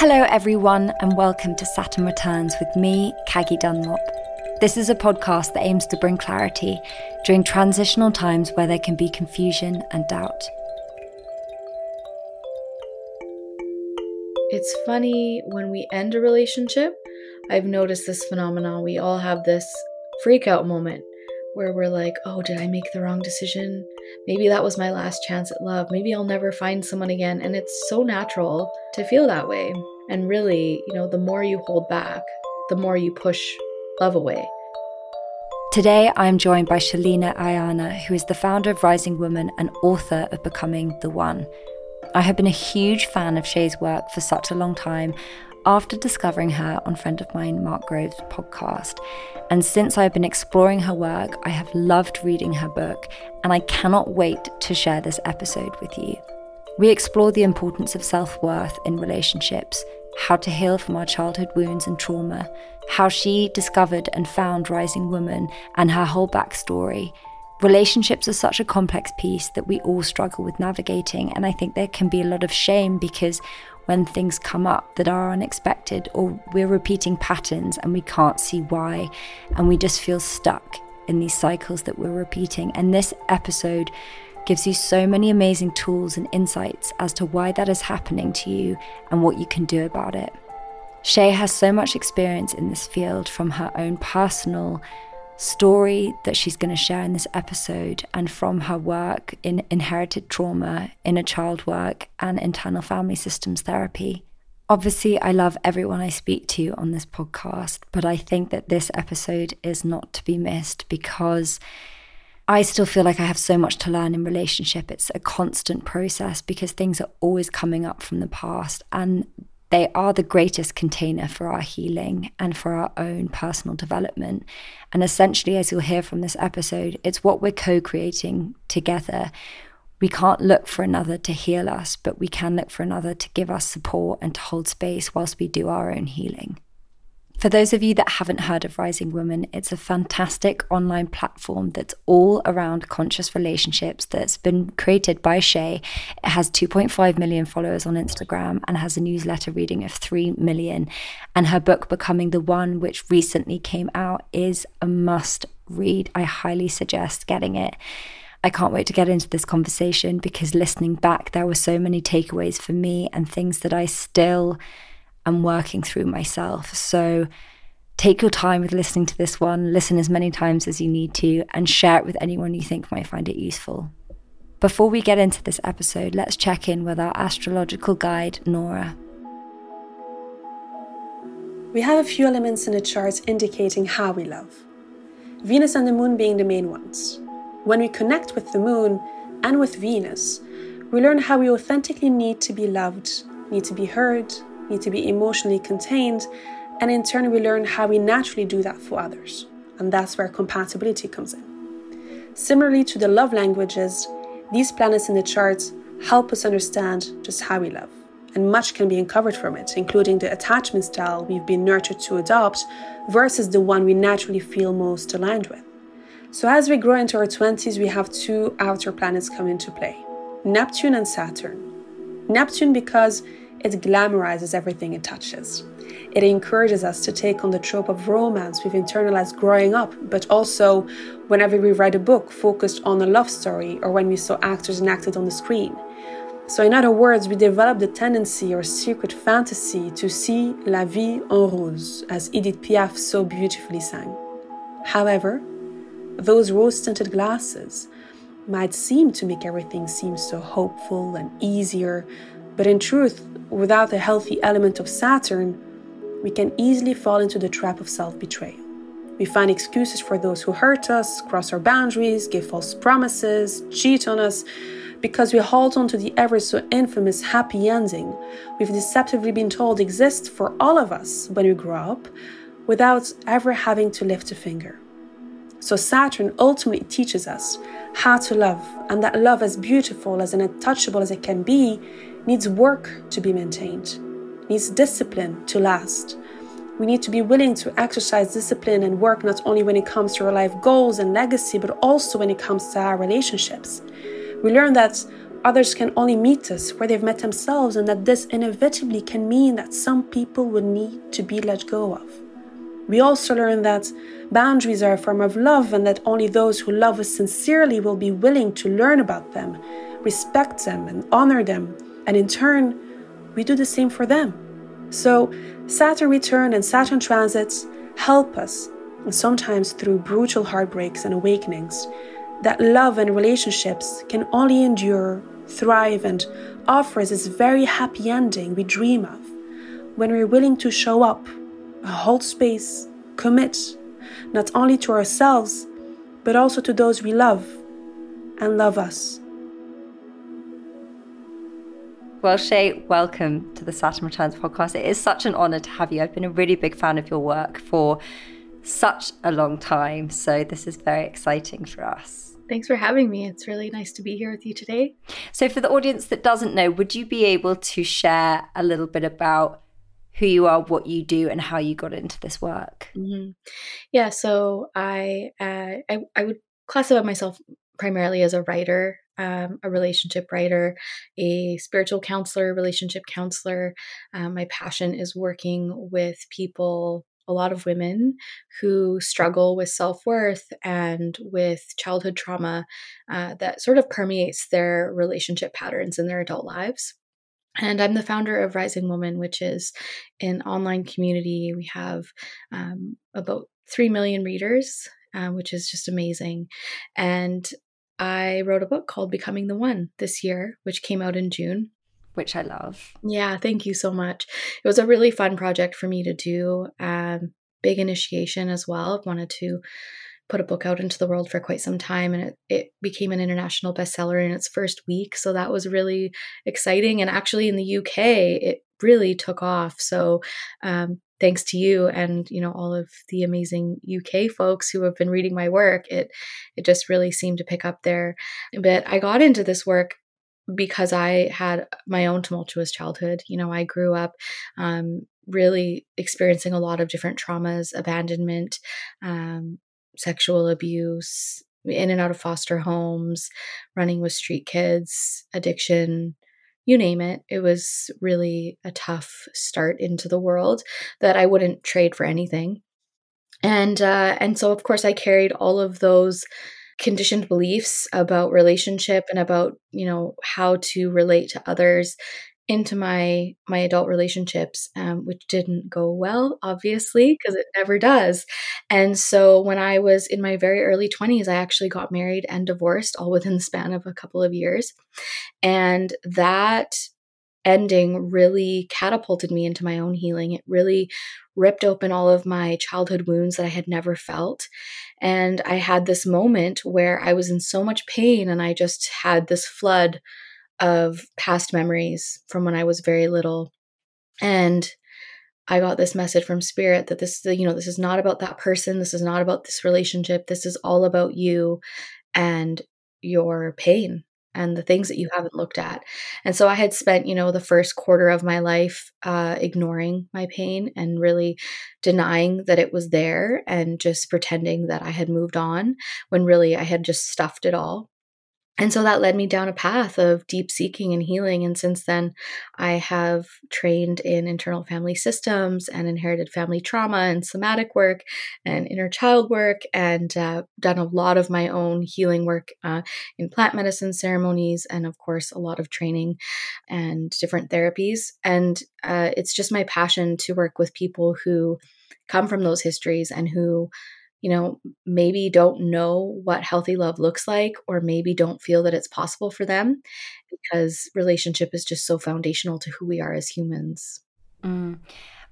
Hello, everyone, and welcome to Saturn Returns with me, Caggie Dunlop. This is a podcast that aims to bring clarity during transitional times where there can be confusion and doubt. It's funny when we end a relationship, I've noticed this phenomenon. We all have this freak out moment where we're like, oh, did I make the wrong decision? Maybe that was my last chance at love. Maybe I'll never find someone again. And it's so natural to feel that way. And really, you know, the more you hold back, the more you push love away. Today, I'm joined by Sheleana Aiyana, who is the founder of Rising Woman and author of Becoming the One. I have been a huge fan of Shay's work for such a long time after discovering her on friend of mine Mark Groves' podcast. And since I've been exploring her work, I have loved reading her book, and I cannot wait to share this episode with you. We explore the importance of self worth in relationships, how to heal from our childhood wounds and trauma, how she discovered and found Rising Woman, and her whole backstory. Relationships are such a complex piece that we all struggle with navigating, and I think there can be a lot of shame because when things come up that are unexpected or we're repeating patterns and we can't see why and we just feel stuck in these cycles that we're repeating. And this episode gives you so many amazing tools and insights as to why that is happening to you and what you can do about it. Shay has so much experience in this field from her own personal story that she's going to share in this episode and from her work in inherited trauma, inner child work, and internal family systems therapy. Obviously, I love everyone I speak to on this podcast, but I think that this episode is not to be missed because I still feel like I have so much to learn in relationship. It's a constant process because things are always coming up from the past and they are the greatest container for our healing and for our own personal development. And essentially, as you'll hear from this episode, it's what we're co creating together. We can't look for another to heal us, but we can look for another to give us support and to hold space whilst we do our own healing. For those of you that haven't heard of Rising Woman, it's a fantastic online platform that's all around conscious relationships that's been created by Shay. It has 2.5 million followers on Instagram and has a newsletter reading of 3 million. And her book, Becoming the One, which recently came out, is a must read. I highly suggest getting it. I can't wait to get into this conversation because listening back, there were so many takeaways for me and things that I still am working through myself. So take your time with listening to this one, listen as many times as you need to, and share it with anyone you think might find it useful. Before we get into this episode, let's check in with our astrological guide, Nora. We have a few elements in the chart indicating how we love. Venus and the moon being the main ones. When we connect with the moon and with Venus, we learn how we authentically need to be loved, need to be heard, need to be emotionally contained, and in turn, we learn how we naturally do that for others. And that's where compatibility comes in. Similarly to the love languages, these planets in the charts help us understand just how we love. And much can be uncovered from it, including the attachment style we've been nurtured to adopt versus the one we naturally feel most aligned with. So, as we grow into our 20s, we have two outer planets come into play Neptune and Saturn. Neptune, because it glamorizes everything it touches. It encourages us to take on the trope of romance we've internalized growing up, but also whenever we read a book focused on a love story or when we saw actors enacted on the screen. So, in other words, we develop the tendency or secret fantasy to see la vie en rose, as Edith Piaf so beautifully sang. However, those rose tinted glasses might seem to make everything seem so hopeful and easier, but in truth, without a healthy element of Saturn, we can easily fall into the trap of self betrayal. We find excuses for those who hurt us, cross our boundaries, give false promises, cheat on us, because we hold on to the ever so infamous happy ending we've deceptively been told exists for all of us when we grow up without ever having to lift a finger. So, Saturn ultimately teaches us how to love, and that love, as beautiful, as untouchable as it can be, needs work to be maintained, needs discipline to last. We need to be willing to exercise discipline and work not only when it comes to our life goals and legacy, but also when it comes to our relationships. We learn that Others can only meet us where they've met themselves, and that this inevitably can mean that some people would need to be let go of. We also learn that boundaries are a form of love, and that only those who love us sincerely will be willing to learn about them, respect them, and honor them, and in turn, we do the same for them. So, Saturn return and Saturn transits help us, and sometimes through brutal heartbreaks and awakenings, that love and relationships can only endure, thrive, and offer us this very happy ending we dream of when we're willing to show up, hold space, commit, not only to ourselves, but also to those we love and love us. Well, Shay, welcome to the Saturn Returns podcast. It is such an honor to have you. I've been a really big fan of your work for such a long time. So, this is very exciting for us. Thanks for having me. It's really nice to be here with you today. So, for the audience that doesn't know, would you be able to share a little bit about who you are, what you do, and how you got into this work? Mm-hmm. Yeah, so I, uh, I I would classify myself primarily as a writer, um, a relationship writer, a spiritual counselor, relationship counselor. Um, my passion is working with people a lot of women who struggle with self worth and with childhood trauma uh, that sort of permeates their relationship patterns in their adult lives. And I'm the founder of Rising Woman, which is an online community. We have um, about 3 million readers, uh, which is just amazing. And I wrote a book called Becoming the One this year, which came out in June which I love. Yeah, thank you so much. It was a really fun project for me to do. Um, big initiation as well. I've wanted to put a book out into the world for quite some time and it, it became an international bestseller in its first week so that was really exciting and actually in the uk it really took off so um, thanks to you and you know all of the amazing uk folks who have been reading my work it it just really seemed to pick up there but i got into this work because I had my own tumultuous childhood. You know, I grew up um, really experiencing a lot of different traumas, abandonment, um, sexual abuse, in and out of foster homes, running with street kids, addiction, you name it. It was really a tough start into the world that I wouldn't trade for anything. And uh, and so of course I carried all of those conditioned beliefs about relationship and about you know how to relate to others into my my adult relationships um, which didn't go well obviously because it never does and so when i was in my very early 20s i actually got married and divorced all within the span of a couple of years and that ending really catapulted me into my own healing. It really ripped open all of my childhood wounds that I had never felt. And I had this moment where I was in so much pain and I just had this flood of past memories from when I was very little. And I got this message from spirit that this you know this is not about that person this is not about this relationship this is all about you and your pain and the things that you haven't looked at. And so I had spent, you know, the first quarter of my life uh, ignoring my pain and really denying that it was there and just pretending that I had moved on when really I had just stuffed it all and so that led me down a path of deep seeking and healing. And since then, I have trained in internal family systems and inherited family trauma and somatic work and inner child work, and uh, done a lot of my own healing work uh, in plant medicine ceremonies, and of course, a lot of training and different therapies. And uh, it's just my passion to work with people who come from those histories and who you know, maybe don't know what healthy love looks like, or maybe don't feel that it's possible for them because relationship is just so foundational to who we are as humans. Mm.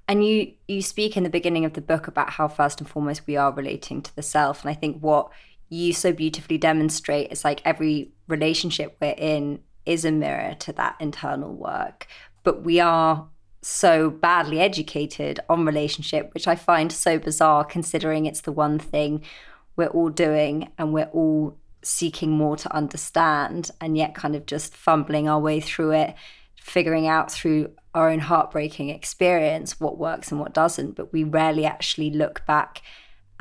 And you you speak in the beginning of the book about how first and foremost we are relating to the self, and I think what you so beautifully demonstrate is like every relationship we're in is a mirror to that internal work, but we are so badly educated on relationship, which I find so bizarre considering it's the one thing we're all doing and we're all seeking more to understand and yet kind of just fumbling our way through it, figuring out through our own heartbreaking experience what works and what doesn't. But we rarely actually look back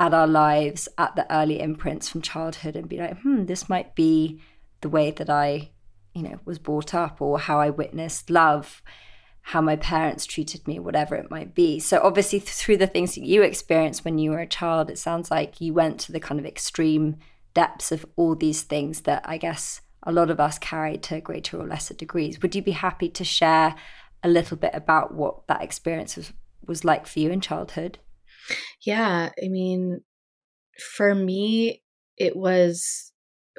at our lives at the early imprints from childhood and be like, hmm, this might be the way that I you know, was brought up or how I witnessed love, how my parents treated me, whatever it might be. So, obviously, through the things that you experienced when you were a child, it sounds like you went to the kind of extreme depths of all these things that I guess a lot of us carry to greater or lesser degrees. Would you be happy to share a little bit about what that experience was, was like for you in childhood? Yeah, I mean, for me, it was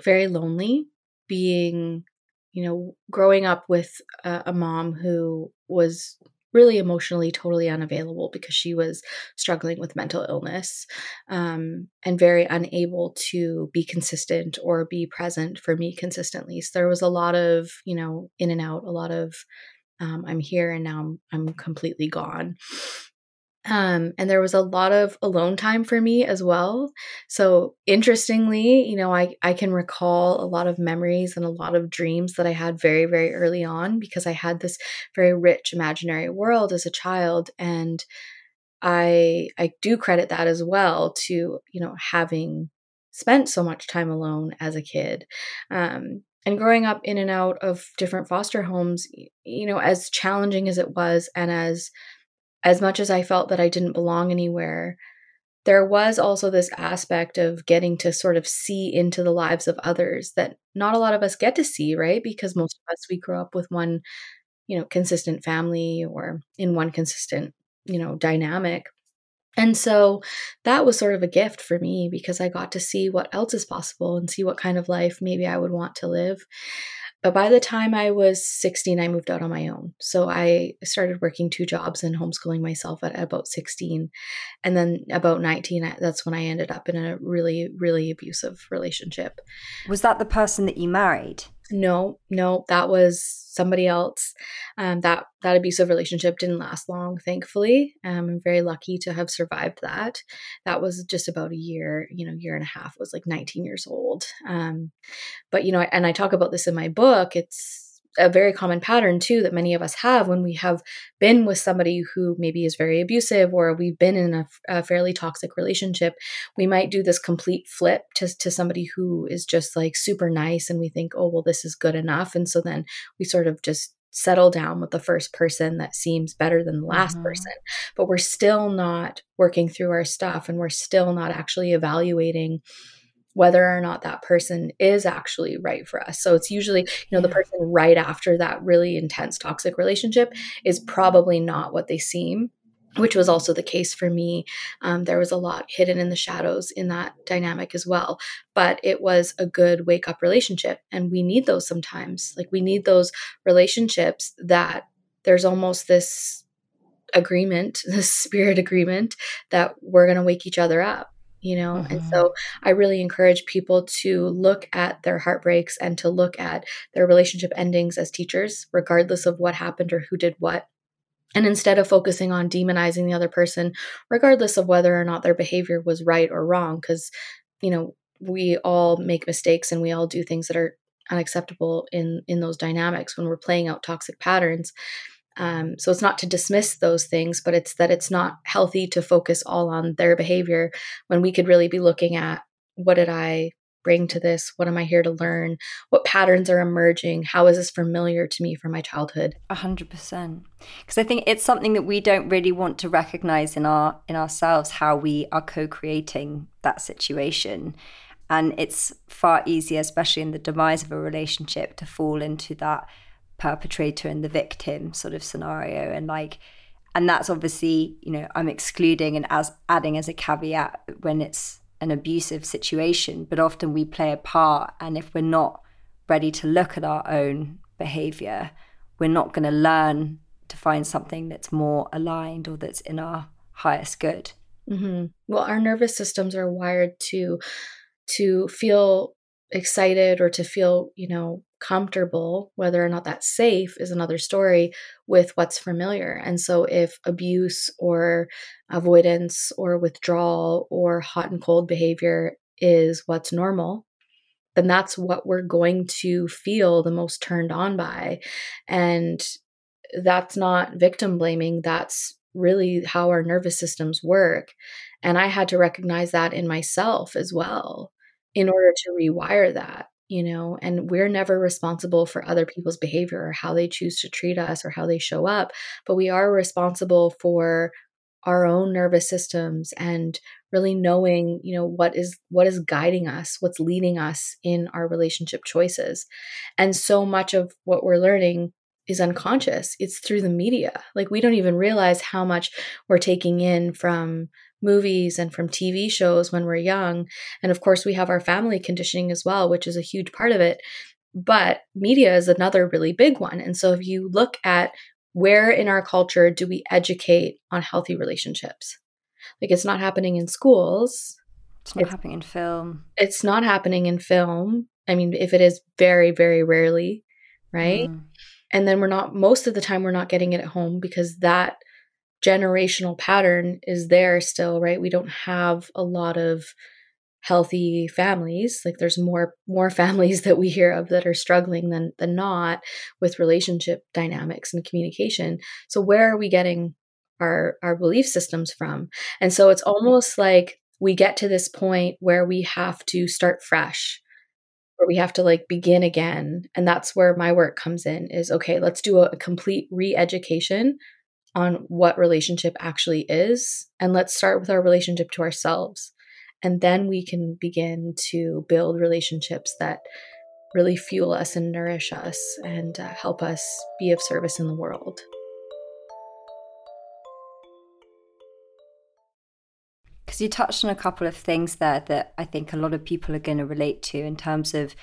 very lonely being, you know, growing up with a, a mom who was really emotionally totally unavailable because she was struggling with mental illness um, and very unable to be consistent or be present for me consistently. So there was a lot of, you know, in and out, a lot of um, I'm here and now I'm, I'm completely gone. Um, and there was a lot of alone time for me as well. So interestingly, you know, I, I can recall a lot of memories and a lot of dreams that I had very, very early on because I had this very rich imaginary world as a child. And I I do credit that as well to, you know, having spent so much time alone as a kid. Um, and growing up in and out of different foster homes, you know, as challenging as it was and as as much as I felt that I didn't belong anywhere, there was also this aspect of getting to sort of see into the lives of others that not a lot of us get to see, right? Because most of us, we grow up with one, you know, consistent family or in one consistent, you know, dynamic. And so that was sort of a gift for me because I got to see what else is possible and see what kind of life maybe I would want to live. But by the time I was 16, I moved out on my own. So I started working two jobs and homeschooling myself at about 16. And then about 19, that's when I ended up in a really, really abusive relationship. Was that the person that you married? No, no, that was somebody else. Um, that that abusive relationship didn't last long, thankfully. Um, I'm very lucky to have survived that. That was just about a year, you know, year and a half. I was like 19 years old. Um, but you know, and I talk about this in my book. It's a very common pattern too that many of us have when we have been with somebody who maybe is very abusive or we've been in a, a, fairly toxic relationship we might do this complete flip to, to somebody who is just like super nice and we think oh well this is good enough and so then we sort of just settle down with the first person that seems better than the last mm-hmm. person but we're still not working through our stuff and we're still not actually evaluating whether or not that person is actually right for us. So it's usually, you know, the person right after that really intense toxic relationship is probably not what they seem which was also the case for me. Um, there was a lot hidden in the shadows in that dynamic as well. But it was a good wake up relationship. And we need those sometimes. Like, we need those relationships that there's almost this agreement, this spirit agreement that we're going to wake each other up you know? Mm-hmm. and so i really encourage people to look at their heartbreaks and to look at their relationship endings as teachers regardless of what happened or who did what. And instead of focusing on demonizing the other person regardless of whether or not their behavior was right or wrong because you know we all make mistakes and we all do things that are unacceptable in in those dynamics when we're playing out toxic patterns um, so it's not to dismiss those things, but it's that it's not healthy to focus all on their behavior when we could really be looking at what did I bring to this? What am I here to learn? What patterns are emerging? How is this familiar to me from my childhood? A hundred percent. Because I think it's something that we don't really want to recognize in our in ourselves how we are co-creating that situation. And it's far easier, especially in the demise of a relationship, to fall into that perpetrator and the victim sort of scenario. And like and that's obviously you know i'm excluding and as adding as a caveat when it's an abusive situation but often we play a part. And if we're not ready to look at our own behavior we're not going to learn to find something that's more aligned or that's in our highest good. Mm-hmm. well our nervous systems are wired to to feel excited or to feel you know comfortable, whether or not that's safe is another story, with what's familiar. And so, if abuse or avoidance or withdrawal or hot and cold behavior is what's normal, then that's what we're going to feel the most turned on by. And that's not victim blaming, that's really how our nervous systems work. And I had to recognize that in myself as well in order to rewire that you know, and we're never responsible for other people's behavior or how they choose to treat us or how they show up, but we are responsible for our own nervous systems and really knowing you know what is what is guiding us what's leading us in our relationship choices. And so much of what we're learning is unconscious it's through the media like we don't even realize how much we're taking in from movies and from TV shows when we're young and of course we have our family conditioning as well which is a huge part of it but media is another really big one and so if you look at where in our culture do we educate on healthy relationships? Like it's not happening in schools. It's not it's, happening in film. It's not happening in film. I mean, if it is very, very rarely, right? Mm. And then we're not, most of the time, we're not getting it at home because that generational pattern is there still, right? We don't have a lot of healthy families. Like there's more more families that we hear of that are struggling than than not with relationship dynamics and communication. So where are we getting our our belief systems from? And so it's mm-hmm. almost like we get to this point where we have to start fresh where we have to like begin again and that's where my work comes in is okay let's do a, a complete re-education on what relationship actually is and let's start with our relationship to ourselves and then we can begin to build relationships that really fuel us and nourish us and uh, help us be of service in the world. Because you touched on a couple of things there that I think a lot of people are going to relate to in terms of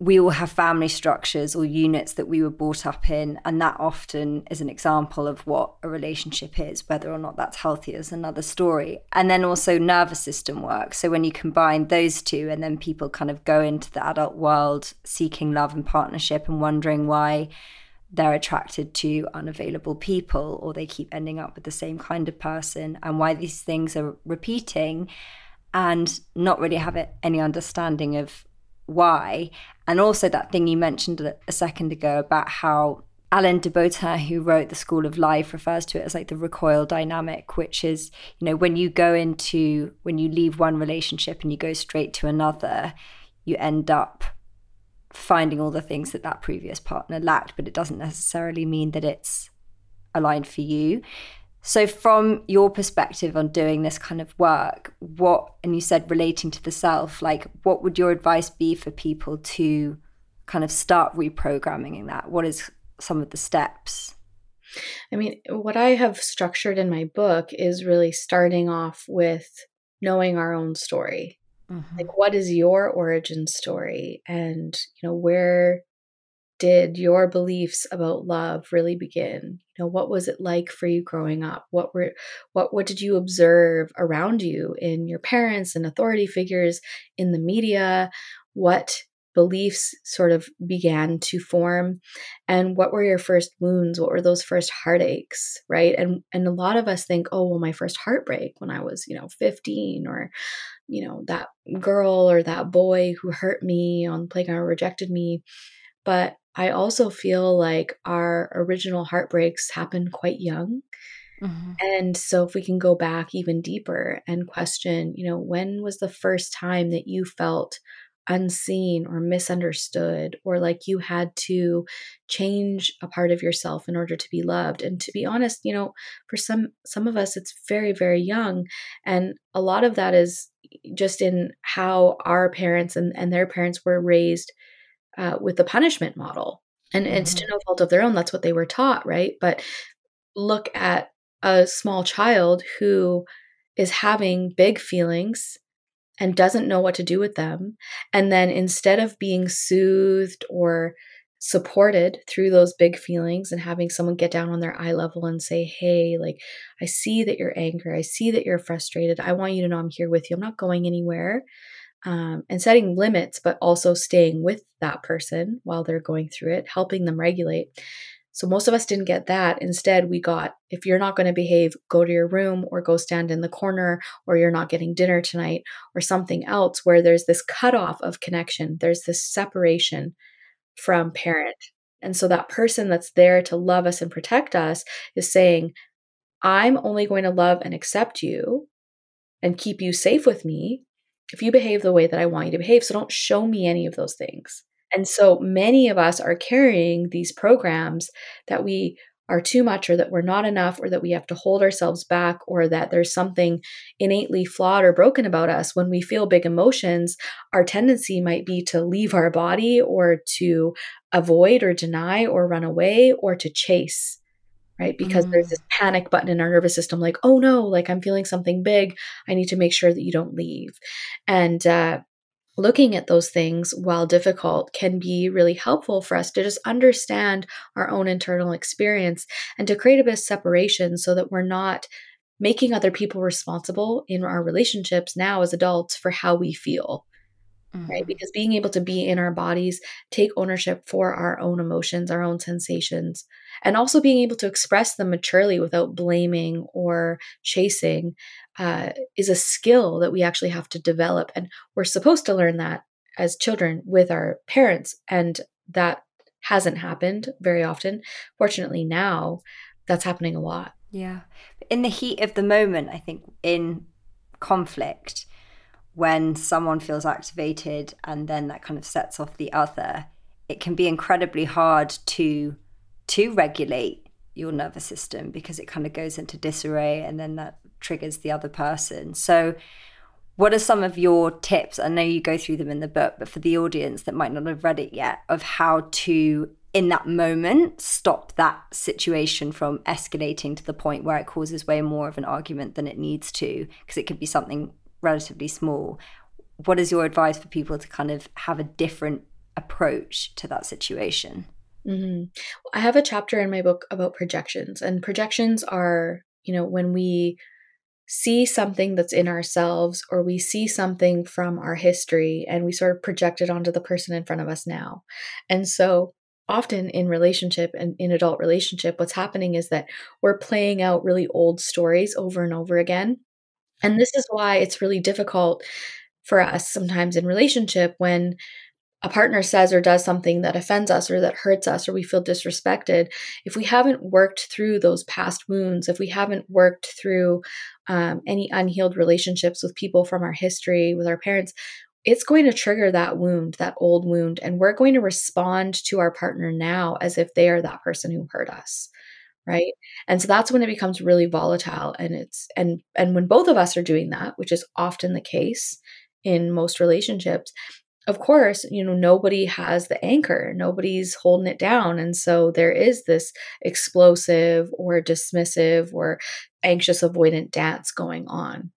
we all have family structures or units that we were brought up in and that often is an example of what a relationship is whether or not that's healthy is another story. And then also nervous system work. So when you combine those two and then people kind of go into the adult world seeking love and partnership and wondering why they're attracted to unavailable people or they keep ending up with the same kind of person and why these things are repeating and not really have any understanding of why. And also that thing you mentioned a second ago about how Alain de Botton, who wrote The School of Life, refers to it as like the recoil dynamic, which is, you know, when you go into, when you leave one relationship and you go straight to another, you end up finding all the things that that previous partner lacked, but it doesn't necessarily mean that it's aligned for you. So, from your perspective on doing this kind of work, what, and you said relating to the self, like what would your advice be for people to kind of start reprogramming in that? What is some of the steps? I mean, what I have structured in my book is really starting off with knowing our own story. Mm-hmm. Like, what is your origin story? And, you know, where did your beliefs about love really begin? You know, what was it like for you growing up? What were what what did you observe around you in your parents and authority figures in the media? What beliefs sort of began to form and what were your first wounds what were those first heartaches right and and a lot of us think oh well my first heartbreak when i was you know 15 or you know that girl or that boy who hurt me on the playground rejected me but I also feel like our original heartbreaks happen quite young. Mm-hmm. And so, if we can go back even deeper and question, you know, when was the first time that you felt unseen or misunderstood, or like you had to change a part of yourself in order to be loved? And to be honest, you know, for some some of us, it's very very young, and a lot of that is just in how our parents and, and their parents were raised uh, with the punishment model. And mm-hmm. it's to no fault of their own. That's what they were taught, right? But look at a small child who is having big feelings and doesn't know what to do with them. And then instead of being soothed or supported through those big feelings and having someone get down on their eye level and say, Hey, like, I see that you're angry. I see that you're frustrated. I want you to know I'm here with you. I'm not going anywhere um, and setting limits, but also staying with that person while they're going through it, helping them regulate. So most of us didn't get that. Instead, we got if you're not going to behave, go to your room or go stand in the corner, or you're not getting dinner tonight, or something else where there's this cutoff of connection. There's this separation from parent. And so that person that's there to love us and protect us is saying, I'm only going to love and accept you and keep you safe with me if you behave the way that I want you to behave, so don't show me any of those things. And so many of us are carrying these programs that we are too much or that we're not enough or that we have to hold ourselves back or that there's something innately flawed or broken about us when we feel big emotions our tendency might be to leave our body or to avoid or deny or run away or to chase right? Because mm. there's this panic button in our nervous system like oh no like i'm feeling something big. I need to make sure that you don't leave. And uh, looking at those things, while difficult, can be really helpful for us to just understand our own internal experience and to create a bit of separation so that we're not making other people responsible in our relationships now as adults for how we feel. Mm-hmm. Right? Because being able to be in our bodies, take ownership for our own emotions, our own sensations, and also being able to express them maturely without blaming or chasing uh, is a skill that we actually have to develop. And we're supposed to learn that as children with our parents. And that hasn't happened very often. Fortunately, now that's happening a lot. Yeah. In the heat of the moment, I think in conflict, when someone feels activated and then that kind of sets off the other, it can be incredibly hard to to regulate your nervous system because it kind of goes into disarray and then that triggers the other person. So, what are some of your tips? I know you go through them in the book, but for the audience that might not have read it yet, of how to, in that moment, stop that situation from escalating to the point where it causes way more of an argument than it needs to, because it could be something relatively small. What is your advice for people to kind of have a different approach to that situation? Mm-hmm. I have a chapter in my book about projections, and projections are, you know, when we see something that's in ourselves or we see something from our history and we sort of project it onto the person in front of us now. And so often in relationship and in adult relationship what's happening is that we're playing out really old stories over and over again. And this is why it's really difficult for us sometimes in relationship when a partner says or does something that offends us or that hurts us or we feel disrespected, if we haven't worked through those past wounds, if we haven't worked through um, any unhealed relationships with people from our history, with our parents, it's going to trigger that wound, that old wound. And we're going to respond to our partner now as if they are that person who hurt us right and so that's when it becomes really volatile and it's and and when both of us are doing that which is often the case in most relationships of course, you know, nobody has the anchor, nobody's holding it down. And so there is this explosive or dismissive or anxious avoidant dance going on.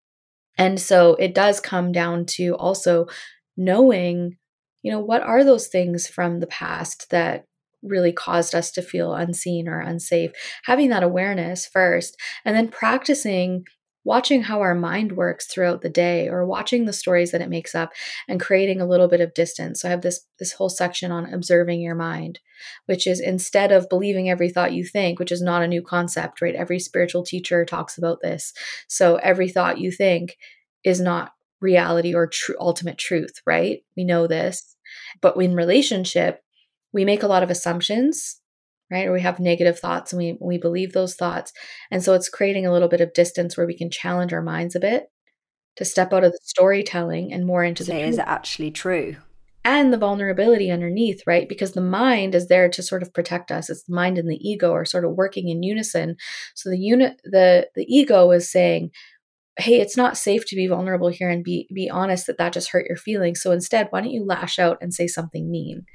And so it does come down to also knowing, you know, what are those things from the past that really caused us to feel unseen or unsafe? Having that awareness first, and then practicing watching how our mind works throughout the day or watching the stories that it makes up and creating a little bit of distance. So i have this this whole section on observing your mind which is instead of believing every thought you think which is not a new concept right? Every spiritual teacher talks about this. So every thought you think is not reality or true ultimate truth right? We know this. But in relationship we make a lot of assumptions right? Or we have negative thoughts and we we believe those thoughts. And so it's creating a little bit of distance where we can challenge our minds a bit to step out of the storytelling and more into the is it actually true? And the vulnerability underneath, right? Because the mind is there to sort of protect us. It's the mind and the ego are sort of working in unison. So the unit the the ego is saying, hey it's not safe to be vulnerable here and be be honest that that just hurt your feelings so instead why don't you lash out and say something mean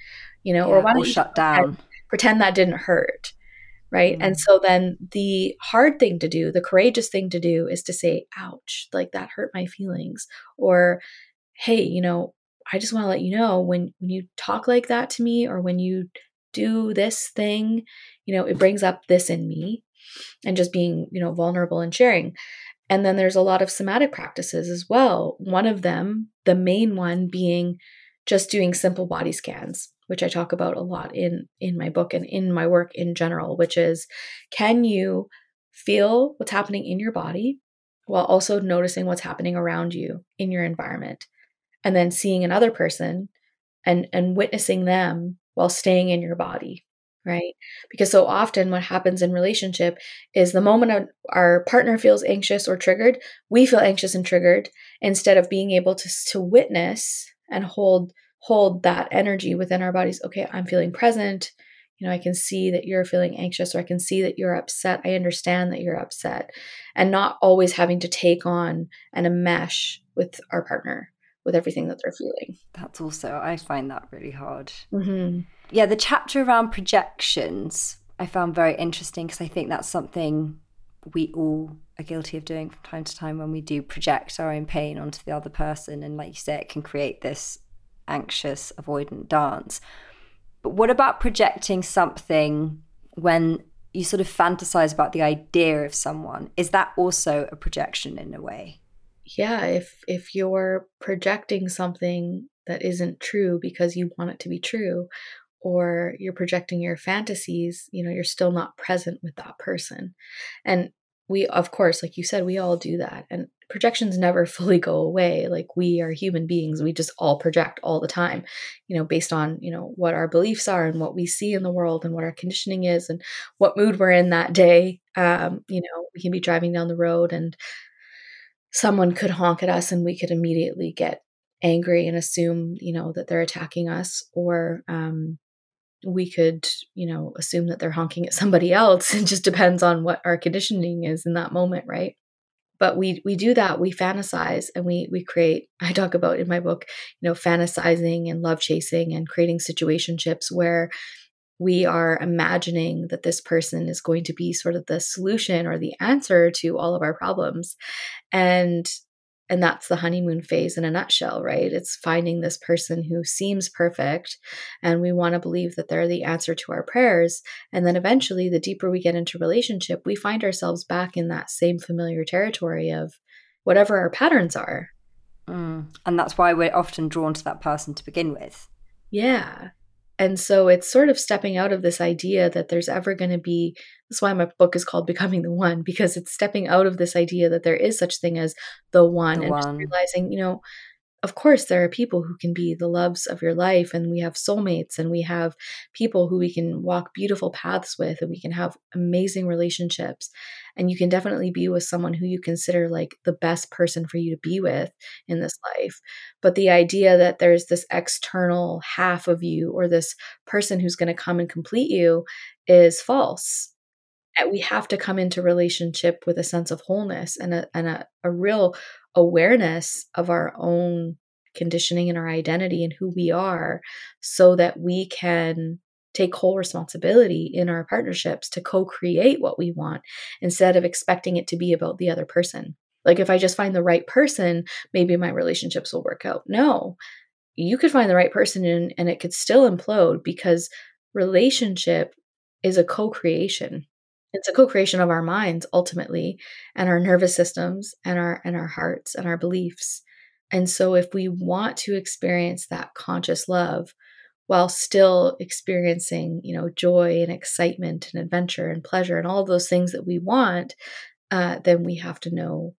you know yeah, or why don't or you shut down. pretend that didn't hurt right? Mm-hmm. and so then the hard thing to do the courageous thing to do is to say ouch like that hurt my feelings. Or hey you know i just want to let you know when when you talk like that to me or when you do this thing you know it brings up this in me and just being you know vulnerable and sharing. And then there's a lot of somatic practices as well. One of them the main one being just doing simple body scans which I talk about a lot in in my book and in my work in general, which is can you feel what's happening in your body while also noticing what's happening around you in your environment and then seeing another person and and witnessing them while staying in your body, right? Because so often what happens in relationship is the moment our partner feels anxious or triggered, we feel anxious and triggered instead of being able to to witness and hold hold that energy within our bodies. Okay, I'm feeling present. You know, I can see that you're feeling anxious or I can see that you're upset. I understand that you're upset and not always having to take on and enmesh with our partner with everything that they're feeling. That's also, I find that really hard. Mm-hmm. Yeah, the chapter around projections I found very interesting because I think that's something we all are guilty of doing from time to time when we do project our own pain onto the other person. And like you say, it can create this anxious, avoidant dance. But what about projecting something when you sort of fantasize about the idea of someone? Is that also a projection in a way? yeah, if if you're projecting something that isn't true because you want it to be true or you're projecting your fantasies, you know, you're still not present with that person. And we of course, like you said, we all do that. And projections never fully go away. Like we are human beings, we just all project all the time, you know, based on, you know, what our beliefs are and what we see in the world and what our conditioning is and what mood we're in that day. Um, you know, we can be driving down the road and someone could honk at us and we could immediately get angry and assume you know that they're attacking us or um, we could you know assume that they're honking at somebody else it just depends on what our conditioning is in that moment right but we we do that we fantasize and we we create i talk about in my book you know fantasizing and love chasing and creating situationships where we are imagining that this person is going to be sort of the solution or the answer to all of our problems. And and that's the honeymoon phase in a nutshell right? It's finding this person who seems perfect and we want to believe that they're the answer to our prayers and then eventually the deeper we get into relationship we find ourselves back in that same familiar territory of whatever our patterns are. Mm. and that's why we're often drawn to that person to begin with. Yeah and so it's sort of stepping out of this idea that there's ever going to be that's why my book is called Becoming the One, because it's stepping out of this idea that there is such thing as the one the and one. just realizing, you know, of course there are people who can be the loves of your life and we have soulmates and we have people who we can walk beautiful paths with and we can have amazing relationships. And you can definitely be with someone who you consider like the best person for you to be with in this life. But the idea that there's this external half of you or this person who's going to come and complete you is false. We have to come into relationship with a sense of wholeness and a, and a, a real awareness of our own conditioning and our identity and who we are so that we can take whole responsibility in our partnerships to co-create what we want instead of expecting it to be about the other person. Like if i just find the right person maybe my relationships will work out. No you could find the right person and, and it could still implode because relationship is a co-creation it's a co-creation of our minds ultimately and our nervous systems and our and our hearts and our beliefs. And so if we want to experience that conscious love while still experiencing you know joy and excitement and adventure and pleasure and all those things that we want uh, then we have to know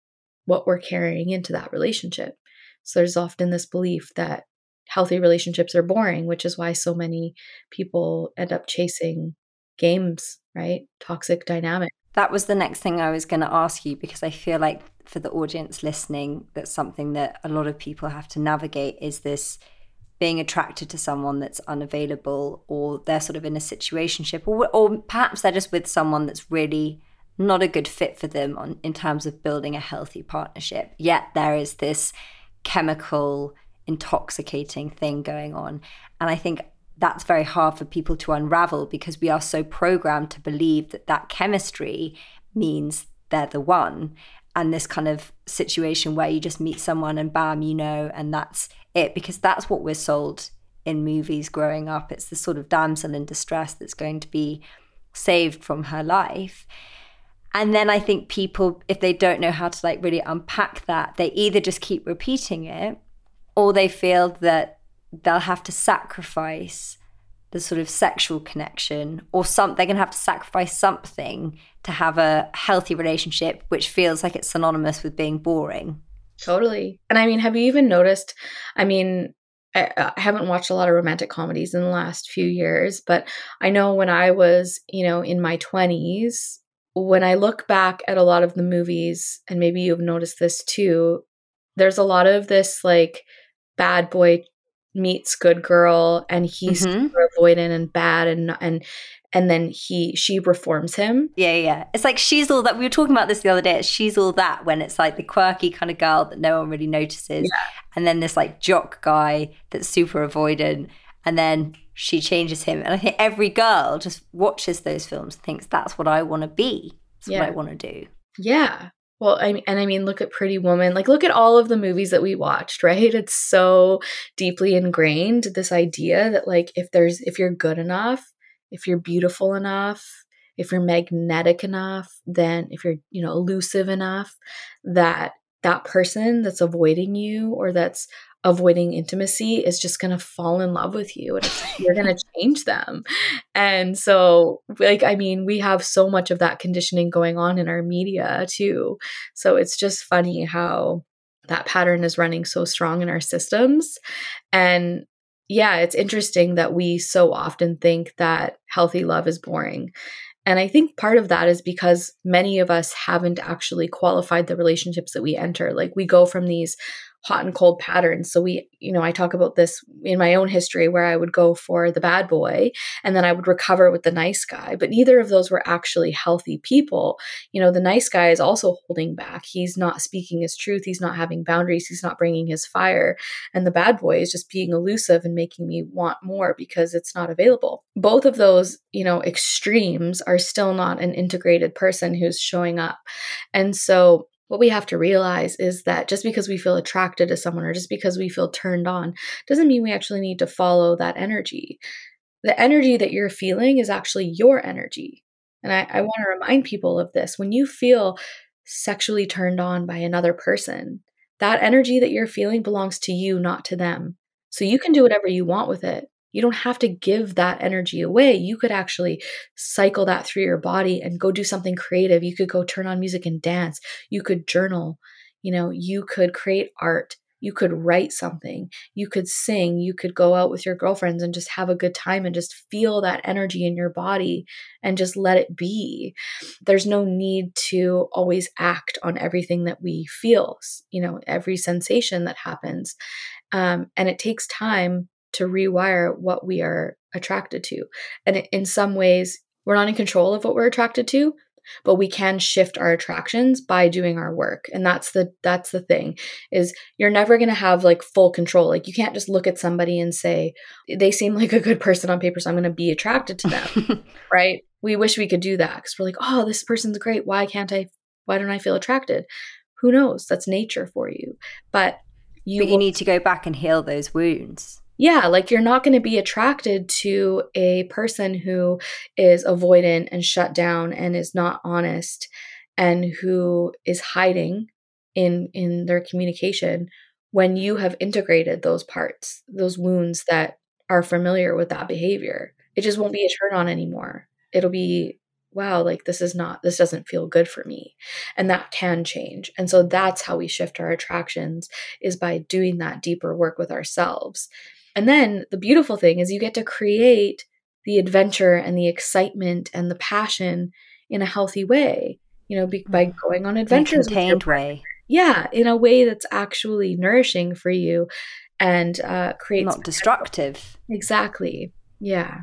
what we're carrying into that relationship. So there's often this belief that healthy relationships are boring which is why so many people end up chasing games, right? Toxic dynamic. That was the next thing I was going to ask you because I feel like for the audience listening, that's something that a lot of people have to navigate is this being attracted to someone that's unavailable or they're sort of in a situationship or, or perhaps they're just with someone that's really not a good fit for them on, in terms of building a healthy partnership. Yet there is this chemical intoxicating thing going on. And I think that's very hard for people to unravel because we are so programmed to believe that that chemistry means they're the one. And this kind of situation where you just meet someone and bam you know and that's it because that's what we're sold in movies growing up. It's the sort of damsel in distress that's going to be saved from her life. And then i think people if they don't know how to like really unpack that they either just keep repeating it or they feel that they'll have to sacrifice the sort of sexual connection or some they're going to have to sacrifice something to have a healthy relationship which feels like it's synonymous with being boring. Totally. And i mean have you even noticed i mean I, I haven't watched a lot of romantic comedies in the last few years, but I know when I was, you know, in my 20s, when I look back at a lot of the movies, and maybe you've noticed this too, there's a lot of this like bad boy meets good girl and he's mm-hmm. super avoidant and bad and and and then he she reforms him. Yeah, yeah. It's like she's all that we were talking about this the other day. She's all that when it's like the quirky kind of girl that no one really notices. Yeah. And then this like jock guy that's super avoidant. And then she changes him. And I think every girl just watches those films and thinks that's what I want to be. That's yeah. what I want to do. Yeah. Well, I mean, and I mean, look at Pretty Woman. Like, look at all of the movies that we watched, right? It's so deeply ingrained this idea that, like, if there's, if you're good enough, if you're beautiful enough, if you're magnetic enough, then if you're, you know, elusive enough, that that person that's avoiding you or that's avoiding intimacy is just going to fall in love with you and you're going to change them. And so, like, I mean, we have so much of that conditioning going on in our media too. So it's just funny how that pattern is running so strong in our systems. And yeah, it's interesting that we so often think that healthy love is boring. And I think part of that is because many of us haven't actually qualified the relationships that we enter. Like we go from these hot and cold patterns. So we, you know, I talk about this in my own history where I would go for the bad boy and then I would recover with the nice guy, but neither of those were actually healthy people. You know, the nice guy is also holding back. He's not speaking his truth, he's not having boundaries, he's not bringing his fire, and the bad boy is just being elusive and making me want more because it's not available. Both of those, you know, extremes are still not an integrated person who's showing up. And so what we have to realize is that just because we feel attracted to someone or just because we feel turned on doesn't mean we actually need to follow that energy. The energy that you're feeling is actually your energy. And I, I want to remind people of this. When you feel sexually turned on by another person, that energy that you're feeling belongs to you, not to them. So you can do whatever you want with it. You don't have to give that energy away. You could actually cycle that through your body and go do something creative. You could go turn on music and dance. You could journal. You know, you could create art. You could write something. You could sing. You could go out with your girlfriends and just have a good time and just feel that energy in your body and just let it be. There's no need to always act on everything that we feel, you know, every sensation that happens. Um, and it takes time to rewire what we are attracted to. And in some ways, we're not in control of what we're attracted to, but we can shift our attractions by doing our work. And that's the that's the thing is you're never going to have like full control. Like you can't just look at somebody and say they seem like a good person on paper so I'm going to be attracted to them. right? We wish we could do that cuz we're like, "Oh, this person's great. Why can't I why don't I feel attracted?" Who knows? That's nature for you. But you, but you will- need to go back and heal those wounds yeah, like you're not going to be attracted to a person who is avoidant and shut down and is not honest and who is hiding in in their communication when you have integrated those parts, those wounds that are familiar with that behavior. It just won't be a turn on anymore. It'll be wow, like this is not, this doesn't feel good for me. And that can change. And so that's how we shift our attractions is by doing that deeper work with ourselves. And then the beautiful thing is you get to create the adventure and the excitement and the passion in a healthy way, you know, be, by mm. going on adventures. In a contained way. Yeah, in a way that's actually nourishing for you and uh, creates. Not destructive. Exactly. Yeah.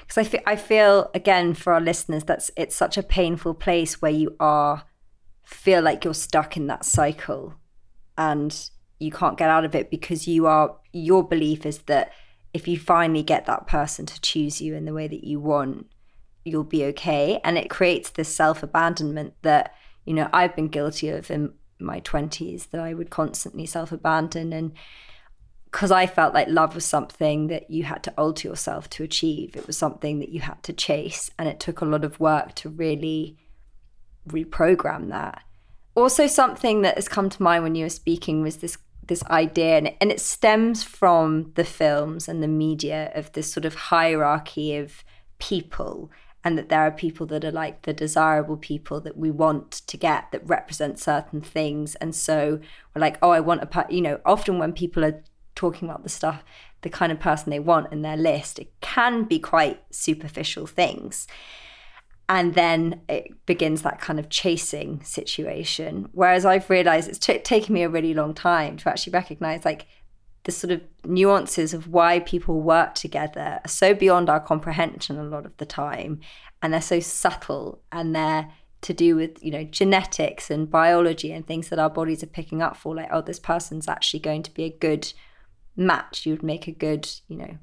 Because I feel, I feel, again, for our listeners, that's it's such a painful place where you are, feel like you're stuck in that cycle. And you can't get out of it because you are your belief is that if you finally get that person to choose you in the way that you want you'll be okay and it creates this self-abandonment that you know I've been guilty of in my 20s that I would constantly self-abandon and because I felt like love was something that you had to alter yourself to achieve. It was something that you had to chase. And it took a lot of work to really reprogram that. Also, something that has come to mind when you were speaking was this this idea and it, and it stems from the films and the media of this sort of hierarchy of people and that there are people that are like the desirable people that we want to get that represent certain things and so we're like oh i want a you know often when people are talking about the stuff, the kind of person they want in their list, it can be quite superficial things. And then it begins that kind of chasing situation. Whereas I've realized it's t- taken me a really long time to actually recognize like the sort of nuances of why people work together are so beyond our comprehension a lot of the time. And they're so subtle and they're to do with you know genetics and biology and things that our bodies are picking up for like oh this person's actually going to be a good match you would make a good you know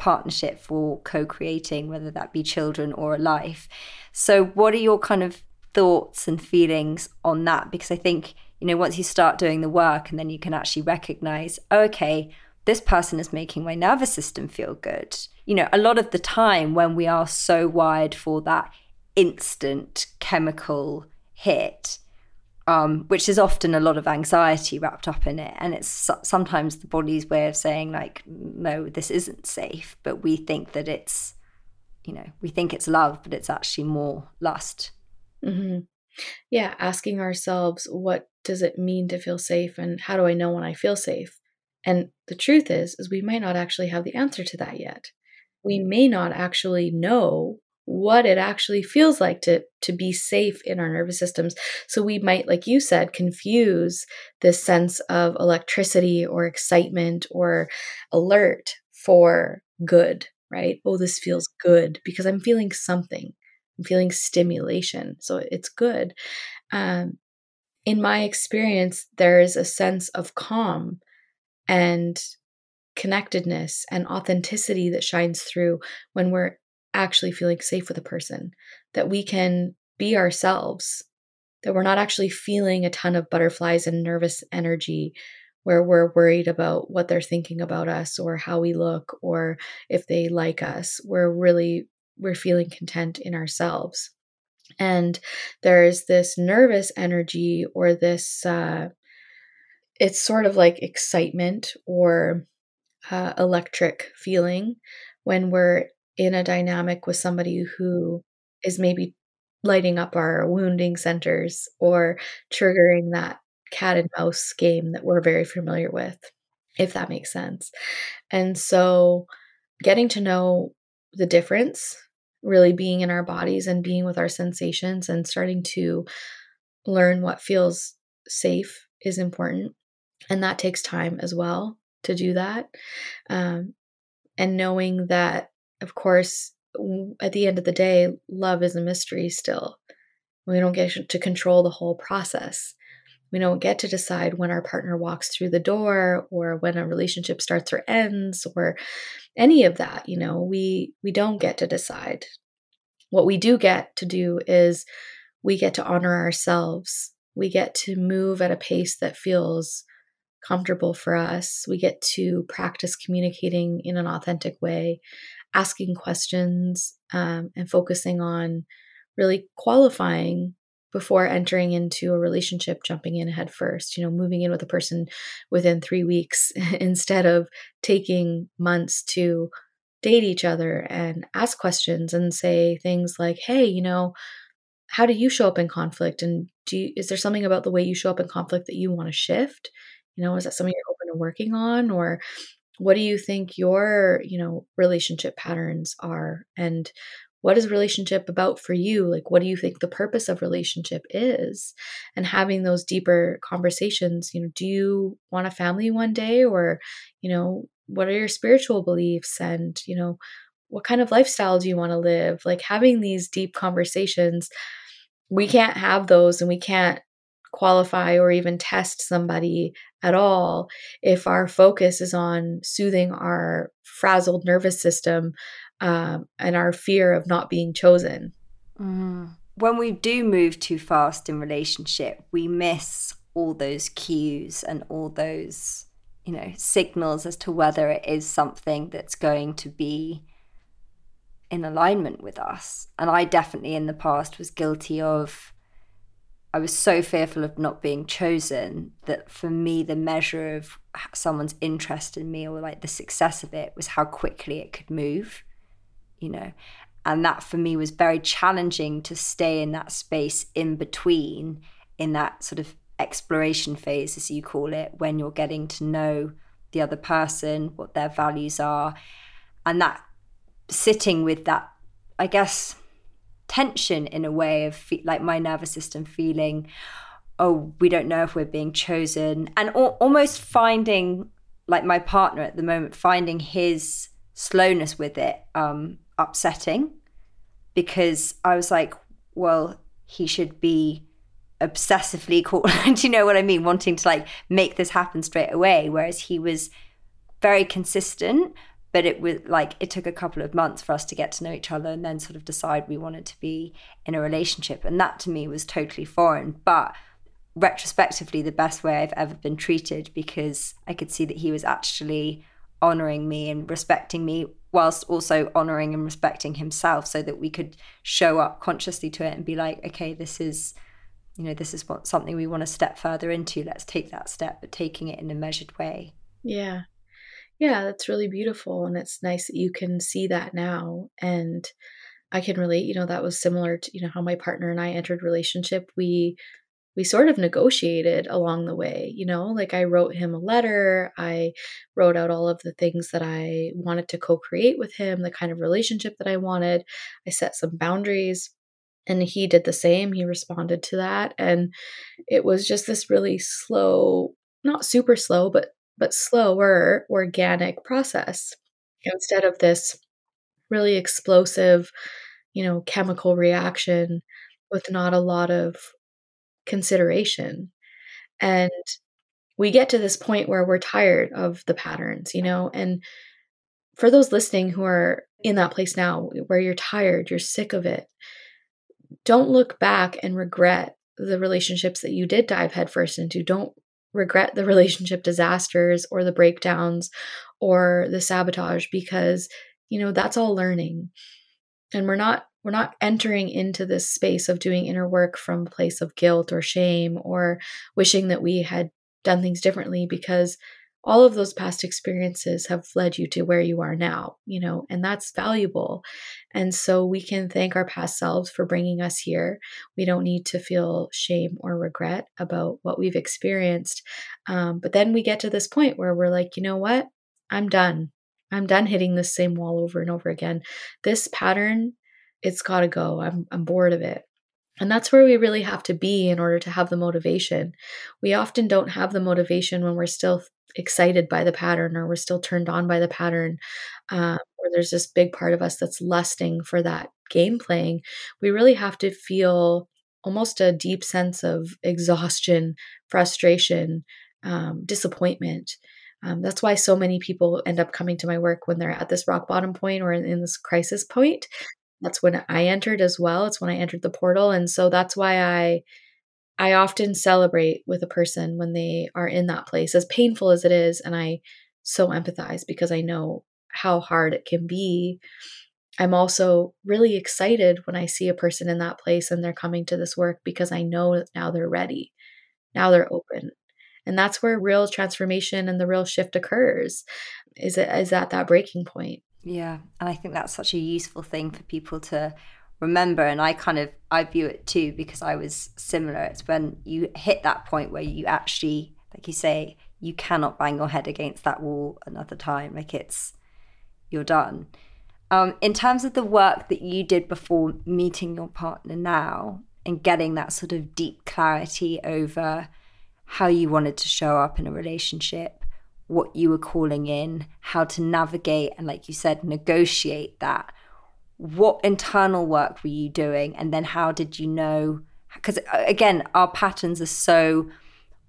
partnership for co-creating whether that be children or a life. So what are your kind of thoughts and feelings on that? Because i think you know once you start doing the work and then you can actually recognize oh, okay this person is making my nervous system feel good. You know a lot of the time when we are so wired for that instant chemical hit, um, which is often a lot of anxiety wrapped up in it. And it's sometimes the body's way of saying, like, no, this isn't safe. But we think that it's, you know, we think it's love, but it's actually more lust. Mm-hmm. Yeah, asking ourselves, what does it mean to feel safe? And how do I know when I feel safe? And the truth is, is we might not actually have the answer to that yet. We may not actually know what it actually feels like to to be safe in our nervous systems. So we might like you said confuse this sense of electricity or excitement or alert for good right? Oh this feels good because i'm feeling something. I'm feeling stimulation so it's good. Um, in my experience there is a sense of calm and connectedness and authenticity that shines through when we're actually feeling safe with a person, that we can be ourselves, that we're not actually feeling a ton of butterflies and nervous energy where we're worried about what they're thinking about us or how we look or if they like us. We're really we're feeling content in ourselves. And there's this nervous energy or this uh it's sort of like excitement or uh, electric feeling when we're in a dynamic with somebody who is maybe lighting up our wounding centers or triggering that cat and mouse game that we're very familiar with, if that makes sense. And so getting to know the difference, really being in our bodies and being with our sensations and starting to learn what feels safe is important. And that takes time as well to do that. Um, and knowing that of course, at the end of the day, love is a mystery still. We don't get to control the whole process. We don't get to decide when our partner walks through the door or when a relationship starts or ends or any of that, you know. We we don't get to decide. What we do get to do is we get to honor ourselves. We get to move at a pace that feels comfortable for us. We get to practice communicating in an authentic way asking questions um, and focusing on really qualifying before entering into a relationship jumping in head first you know moving in with a person within three weeks instead of taking months to date each other and ask questions and say things like hey you know how do you show up in conflict? And do you, is there something about the way you show up in conflict that you want to shift? You know is that something you're open to working on or what do you think your you know relationship patterns are? And what is relationship about for you? Like what do you think the purpose of relationship is? And having those deeper conversations you know do you want a family one day? Or you know what are your spiritual beliefs? And you know what kind of lifestyle do you want to live? Like having these deep conversations we can't have those and we can't qualify or even test somebody at all if our focus is on soothing our frazzled nervous system um, and our fear of not being chosen. Mm. When we do move too fast in relationship, we miss all those cues and all those, you know, signals as to whether it is something that's going to be in alignment with us. And I definitely in the past was guilty of I was so fearful of not being chosen that for me, the measure of someone's interest in me or like the success of it was how quickly it could move, you know. And that for me was very challenging to stay in that space in between, in that sort of exploration phase, as you call it, when you're getting to know the other person, what their values are, and that sitting with that, I guess, tension in a way of fe- like my nervous system feeling, oh, we don't know if we're being chosen, and al- almost finding like my partner at the moment, finding his slowness with it um, upsetting because I was like, well, he should be obsessively cool. Do you know what I mean? Wanting to like make this happen straight away. Whereas he was very consistent, but it was like it took a couple of months for us to get to know each other and then sort of decide we wanted to be in a relationship. And that to me was totally foreign. But retrospectively, the best way I've ever been treated because I could see that he was actually honoring me and respecting me whilst also honoring and respecting himself so that we could show up consciously to it and be like okay this is you know this is what something we want to step further into let's take that step but taking it in a measured way yeah yeah that's really beautiful and it's nice that you can see that now and i can relate you know that was similar to you know how my partner and i entered relationship we we sort of negotiated along the way, you know, like I wrote him a letter, I wrote out all of the things that I wanted to co create with him, the kind of relationship that I wanted. I set some boundaries and he did the same. He responded to that. And it was just this really slow, not super slow, but but slower organic process instead of this really explosive, you know, chemical reaction with not a lot of consideration. And we get to this point where we're tired of the patterns, you know, and for those listening who are in that place now where you're tired, you're sick of it, don't look back and regret the relationships that you did dive headfirst into. Don't regret the relationship disasters or the breakdowns or the sabotage because, you know, that's all learning. And we're not we're not entering into this space of doing inner work from a place of guilt or shame or wishing that we had done things differently because all of those past experiences have led you to where you are now, you know, and that's valuable. And so we can thank our past selves for bringing us here. We don't need to feel shame or regret about what we've experienced. Um, but then we get to this point where we're like, you know what? I'm done. I'm done hitting the same wall over and over again. This pattern it's got to go. I'm, I'm bored of it. And that's where we really have to be in order to have the motivation. We often don't have the motivation when we're still excited by the pattern or we're still turned on by the pattern, uh, or there's this big part of us that's lusting for that game playing. We really have to feel almost a deep sense of exhaustion, frustration, um, disappointment. Um, that's why so many people end up coming to my work when they're at this rock bottom point or in, in this crisis point that's when I entered as well. It's when I entered the portal. And so that's why I I often celebrate with a person when they are in that place, as painful as it is. And I so empathize because I know how hard it can be. I'm also really excited when I see a person in that place and they're coming to this work because I know now they're ready. Now they're open. And that's where real transformation and the real shift occurs is, it, is at that breaking point. Yeah, and I think that's such a useful thing for people to remember and I kind of I view it too because I was similar. It's when you hit that point where you actually like you say you cannot bang your head against that wall another time like it's you're done. Um, in terms of the work that you did before meeting your partner now and getting that sort of deep clarity over how you wanted to show up in a relationship what you were calling in, how to navigate and, like you said, negotiate that. What internal work were you doing? And then how did you know? Because uh, again, our patterns are so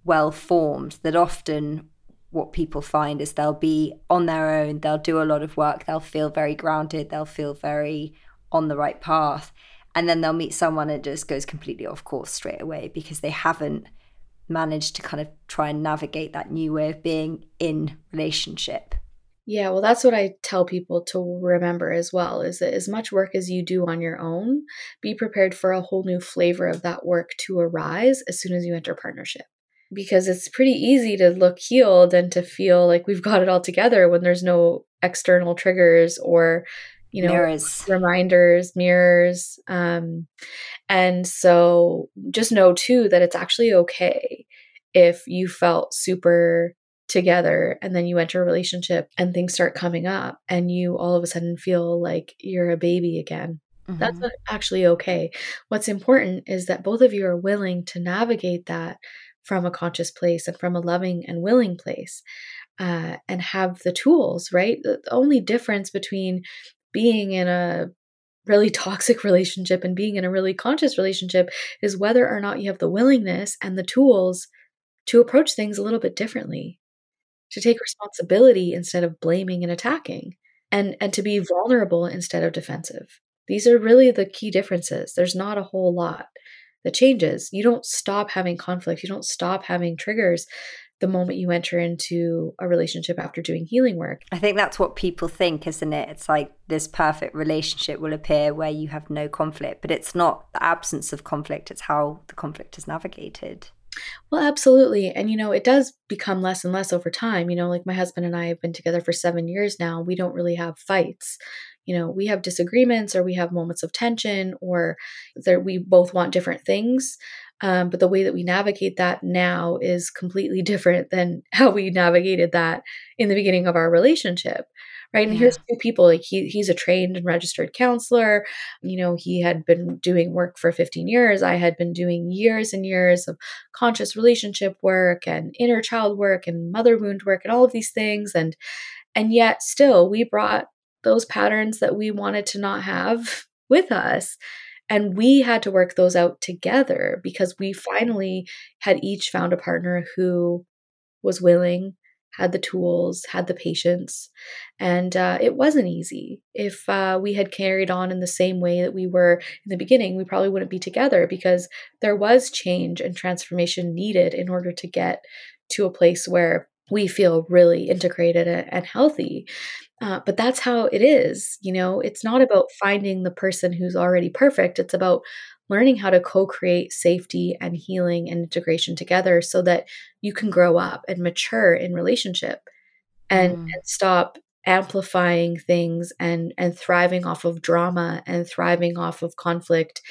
well formed that often what people find is they'll be on their own, they'll do a lot of work, they'll feel very grounded, they'll feel very on the right path. And then they'll meet someone and just goes completely off course straight away because they haven't managed to kind of try and navigate that new way of being in relationship. Yeah, well, that's what I tell people to remember as well is that as much work as you do on your own, be prepared for a whole new flavor of that work to arise as soon as you enter partnership. Because it's pretty easy to look healed and to feel like we've got it all together when there's no external triggers or you know mirrors. reminders mirrors um and so just know too that it's actually okay if you felt super together and then you enter a relationship and things start coming up and you all of a sudden feel like you're a baby again. Mm-hmm. That's actually okay. What's important is that both of you are willing to navigate that from a conscious place and from a loving and willing place uh, and have the tools, right? The only difference between being in a really toxic relationship and being in a really conscious relationship is whether or not you have the willingness and the tools to approach things a little bit differently to take responsibility instead of blaming and attacking and and to be vulnerable instead of defensive. These are really the key differences. There's not a whole lot that changes. You don't stop having conflict. You don't stop having triggers the moment you enter into a relationship after doing healing work. I think that's what people think, isn't it? It's like this perfect relationship will appear where you have no conflict, but it's not the absence of conflict, it's how the conflict is navigated. Well, absolutely. And, you know, it does become less and less over time. You know, like my husband and I have been together for seven years now. We don't really have fights. You know, we have disagreements or we have moments of tension or there, we both want different things. Um, but the way that we navigate that now is completely different than how we navigated that in the beginning of our relationship right? And yeah. here's two people like he he's a trained and registered counselor. You know he had been doing work for 15 years. I had been doing years and years of conscious relationship work and inner child work and mother wound work and all of these things. And and yet still we brought those patterns that we wanted to not have with us and we had to work those out together because we finally had each found a partner who was willing had the tools, had the patience, and uh, it wasn't easy. If uh, we had carried on in the same way that we were in the beginning, we probably wouldn't be together because there was change and transformation needed in order to get to a place where we feel really integrated and healthy. Uh, but that's how it is. You know, it's not about finding the person who's already perfect. It's about learning how to co create safety and healing and integration together so that you can grow up and mature in relationship and, mm. and stop amplifying things and and thriving off of drama and thriving off of conflict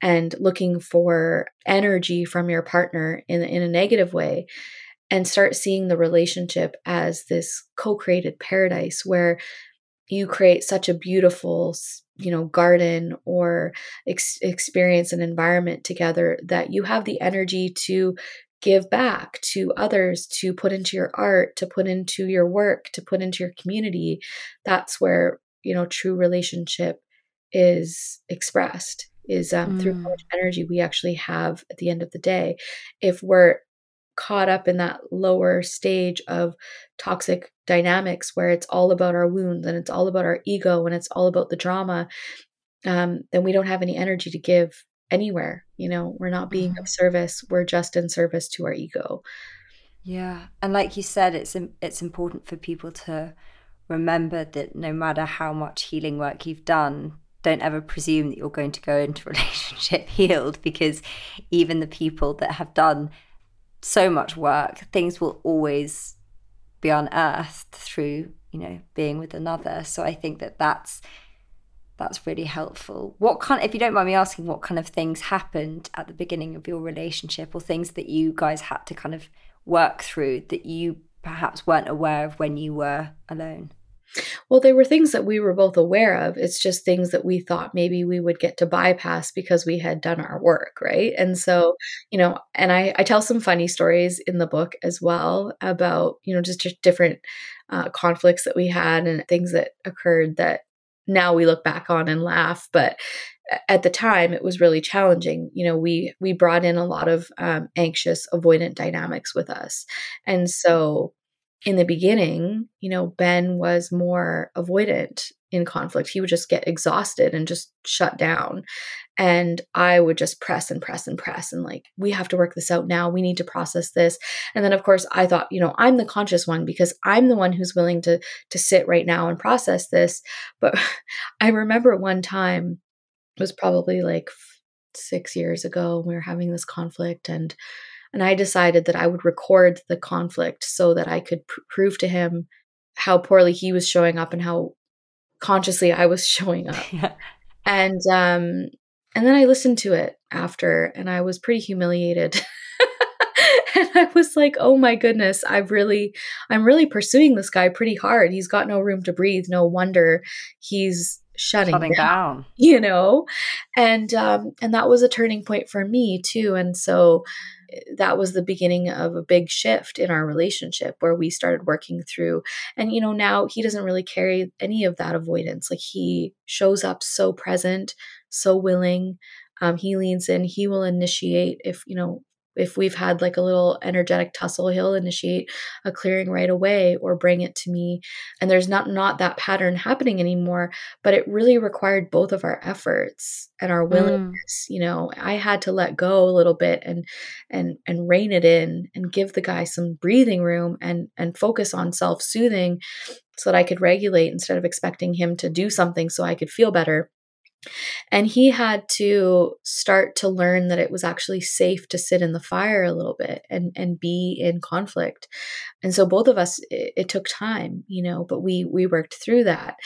and looking for energy from your partner in in a negative way and start seeing the relationship as this co-created paradise where you create such a beautiful you know garden or ex- experience an environment together that you have the energy to give back to others to put into your art to put into your work to put into your community that's where you know true relationship is expressed is um, mm. through how much energy we actually have at the end of the day if we're caught up in that lower stage of toxic dynamics where it's all about our wounds and it's all about our ego and it's all about the drama, um, then we don't have any energy to give anywhere. You know, we're not being mm-hmm. of service. We're just in service to our ego. Yeah, and like you said, it's it's important for people to remember that no matter how much healing work you've done, don't ever presume that you're going to go into relationship healed because even the people that have done so much work, things will always be unearthed through you know being with another. So I think that that's that's really helpful. What kind, if you don't mind me asking, what kind of things happened at the beginning of your relationship, or things that you guys had to kind of work through that you perhaps weren't aware of when you were alone? Well, they were things that we were both aware of. It's just things that we thought maybe we would get to bypass because we had done our work, right? And so, you know, and I, I tell some funny stories in the book as well about, you know, just, just different uh, conflicts that we had and things that occurred that now we look back on and laugh. But at the time, it was really challenging. You know, we we brought in a lot of um, anxious, avoidant dynamics with us, and so in the beginning, you know, Ben was more avoidant in conflict. He would just get exhausted and just shut down. And I would just press and press and press and like, we have to work this out now. We need to process this. And then of course I thought, you know, I'm the conscious one because I'm the one who's willing to to sit right now and process this. But I remember one time it was probably like 6 years ago we were having this conflict and and I decided that I would record the conflict so that I could pr- prove to him how poorly he was showing up and how consciously I was showing up. Yeah. And um and then I listened to it after and I was pretty humiliated. and I was like, oh my goodness, I've really, I'm really pursuing this guy pretty hard. He's got no room to breathe. No wonder he's shutting, shutting down, down, you know? And, um, and that was a turning point for me too. And so, that was the beginning of a big shift in our relationship where we started working through and you know now he doesn't really carry any of that avoidance. Like he shows up so present so willing um, he leans in he will initiate if you know if we've had like a little energetic tussle he'll initiate a clearing right away or bring it to me. And there's not not that pattern happening anymore but it really required both of our efforts and our willingness mm. you know. I had to let go a little bit and and and rein it in and give the guy some breathing room and and focus on self-soothing so that i could regulate instead of expecting him to do something so i could feel better and he had to start to learn that it was actually safe to sit in the fire a little bit and, and be in conflict. And so both of us, it, it took time, you know, but we we worked through that.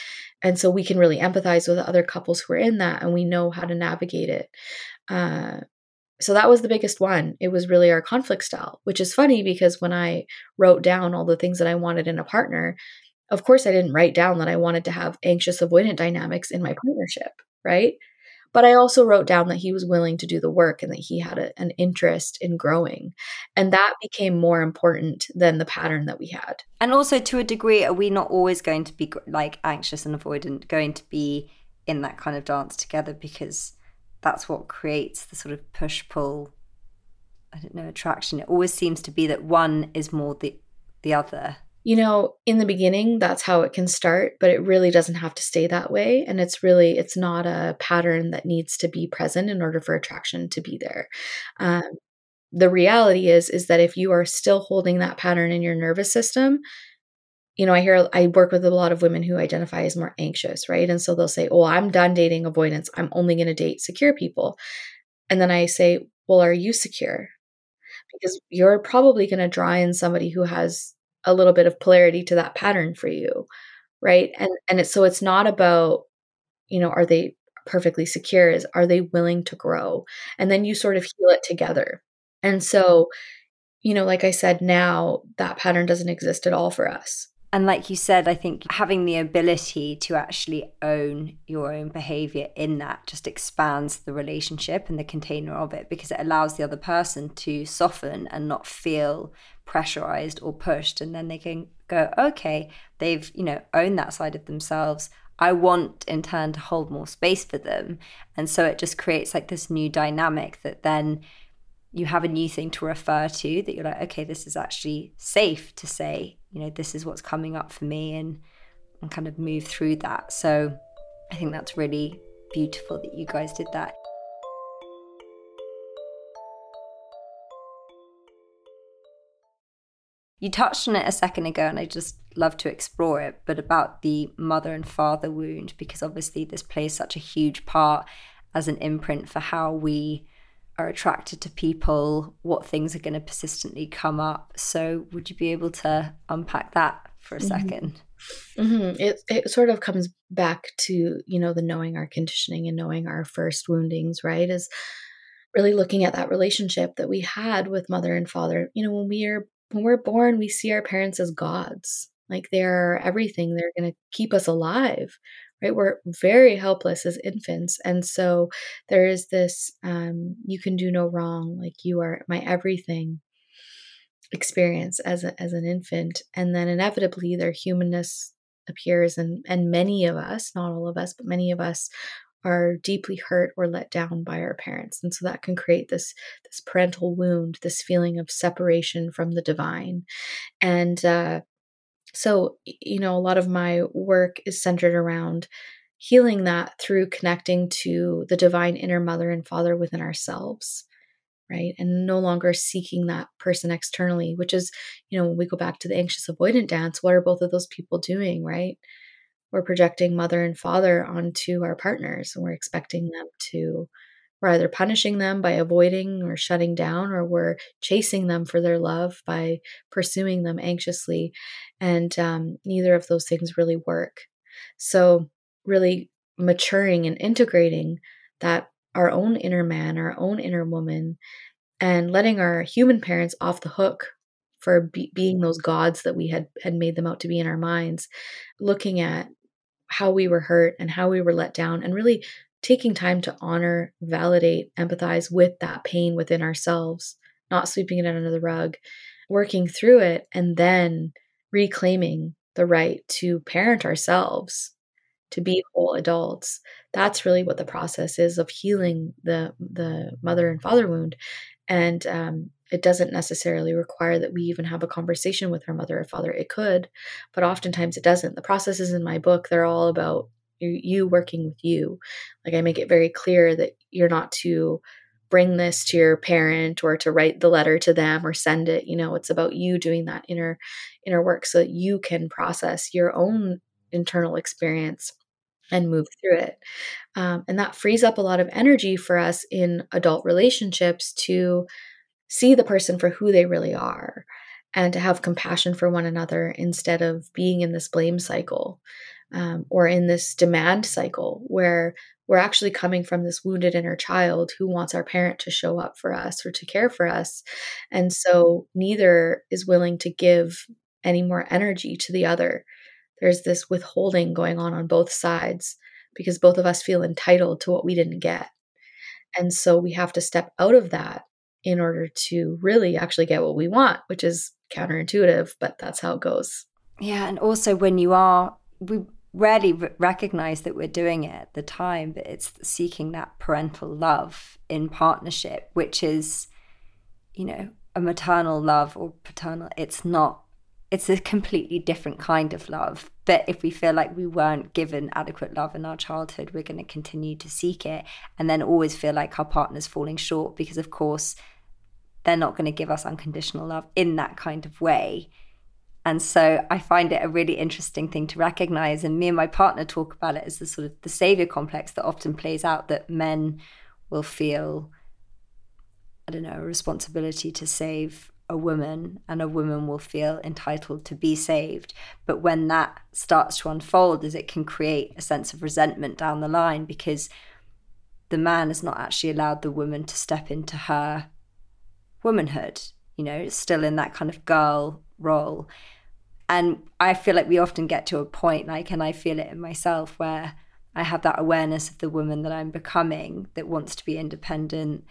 And so we can really empathize with other couples who are in that and we know how to navigate it. Uh, so that was the biggest one. It was really our conflict style, which is funny because when I wrote down all the things that I wanted in a partner, of course, I didn't write down that I wanted to have anxious avoidant dynamics in my partnership right? But I also wrote down that he was willing to do the work and that he had a, an interest in growing. And that became more important than the pattern that we had. And also, to a degree, are we not always going to be like anxious and avoidant, going to be in that kind of dance together because that's what creates the sort of push pull, I don't know, attraction? It always seems to be that one is more the, the other you know in the beginning that's how it can start but it really doesn't have to stay that way and it's really it's not a pattern that needs to be present in order for attraction to be there. Um, the reality is is that if you are still holding that pattern in your nervous system you know i hear i work with a lot of women who identify as more anxious right? And so they'll say oh i'm done dating avoidance. I'm only going to date secure people. And then i say well are you secure? Because you're probably going to draw in somebody who has a little bit of polarity to that pattern for you right? And and it's so it's not about you know are they perfectly secure is are they willing to grow? And then you sort of heal it together. And so you know like i said now that pattern doesn't exist at all for us. And like you said i think having the ability to actually own your own behavior in that just expands the relationship and the container of it because it allows the other person to soften and not feel pressurized or pushed and then they can go okay they've you know owned that side of themselves. I want in turn to hold more space for them. And so it just creates like this new dynamic that then you have a new thing to refer to that you're like okay this is actually safe to say you know this is what's coming up for me and and kind of move through that. So i think that's really beautiful that you guys did that You touched on it a second ago, and I just love to explore it, but about the mother and father wound, because obviously this plays such a huge part as an imprint for how we are attracted to people, what things are going to persistently come up. So, would you be able to unpack that for a 2nd mm-hmm. mm-hmm. It it sort of comes back to you know the knowing our conditioning and knowing our first woundings, right? Is really looking at that relationship that we had with mother and father. You know, when we are when we're born, we see our parents as gods. Like they're everything. They're going to keep us alive, right? We're very helpless as infants. And so there is this um, you can do no wrong. Like you are my everything experience as, a, as an infant. And then inevitably their humanness appears. And, and many of us, not all of us, but many of us are deeply hurt or let down by our parents. And so that can create this this parental wound this feeling of separation from the divine. And uh, so you know a lot of my work is centered around healing that through connecting to the divine inner mother and father within ourselves right? And no longer seeking that person externally which is you know when we go back to the anxious avoidant dance what are both of those people doing right we're projecting mother and father onto our partners and we're expecting them to we're either punishing them by avoiding or shutting down or we're chasing them for their love by pursuing them anxiously. And um, neither of those things really work. So really maturing and integrating that our own inner man our own inner woman and letting our human parents off the hook for be- being those gods that we had had made them out to be in our minds. Looking at how we were hurt and how we were let down and really taking time to honor validate empathize with that pain within ourselves not sweeping it under the rug working through it and then reclaiming the right to parent ourselves to be whole adults. That's really what the process is of healing the the mother and father wound and um, it doesn't necessarily require that we even have a conversation with our mother or father. It could but oftentimes it doesn't. The processes in my book they're all about you, working with you. Like i make it very clear that you're not to bring this to your parent or to write the letter to them or send it. You know it's about you doing that inner inner work so that you can process your own internal experience and move through it. Um, and that frees up a lot of energy for us in adult relationships to see the person for who they really are and to have compassion for one another instead of being in this blame cycle um, or in this demand cycle where we're actually coming from this wounded inner child who wants our parent to show up for us or to care for us. And so neither is willing to give any more energy to the other. There's this withholding going on on both sides because both of us feel entitled to what we didn't get. And so we have to step out of that in order to really actually get what we want, which is counterintuitive, but that's how it goes. Yeah. And also, when you are, we rarely recognize that we're doing it at the time, but it's seeking that parental love in partnership, which is, you know, a maternal love or paternal. It's not, it's a completely different kind of love. But if we feel like we weren't given adequate love in our childhood, we're going to continue to seek it and then always feel like our partner's falling short because, of course, they're not going to give us unconditional love in that kind of way. And so I find it a really interesting thing to recognize. And me and my partner talk about it as the sort of the savior complex that often plays out that men will feel, I don't know, a responsibility to save a woman and a woman will feel entitled to be saved. But when that starts to unfold, is it can create a sense of resentment down the line because the man has not actually allowed the woman to step into her womanhood, you know, still in that kind of girl role. And I feel like we often get to a point, like, and I feel it in myself, where I have that awareness of the woman that I'm becoming that wants to be independent,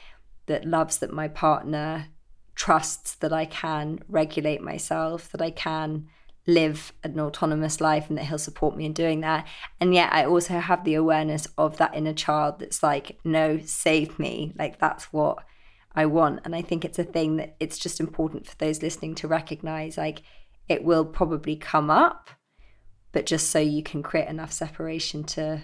that loves that my partner trusts that I can regulate myself, that I can live an autonomous life and that he'll support me in doing that. And yet I also have the awareness of that inner child that's like, no, save me. Like that's what I want. And I think it's a thing that it's just important for those listening to recognize like it will probably come up, but just so you can create enough separation to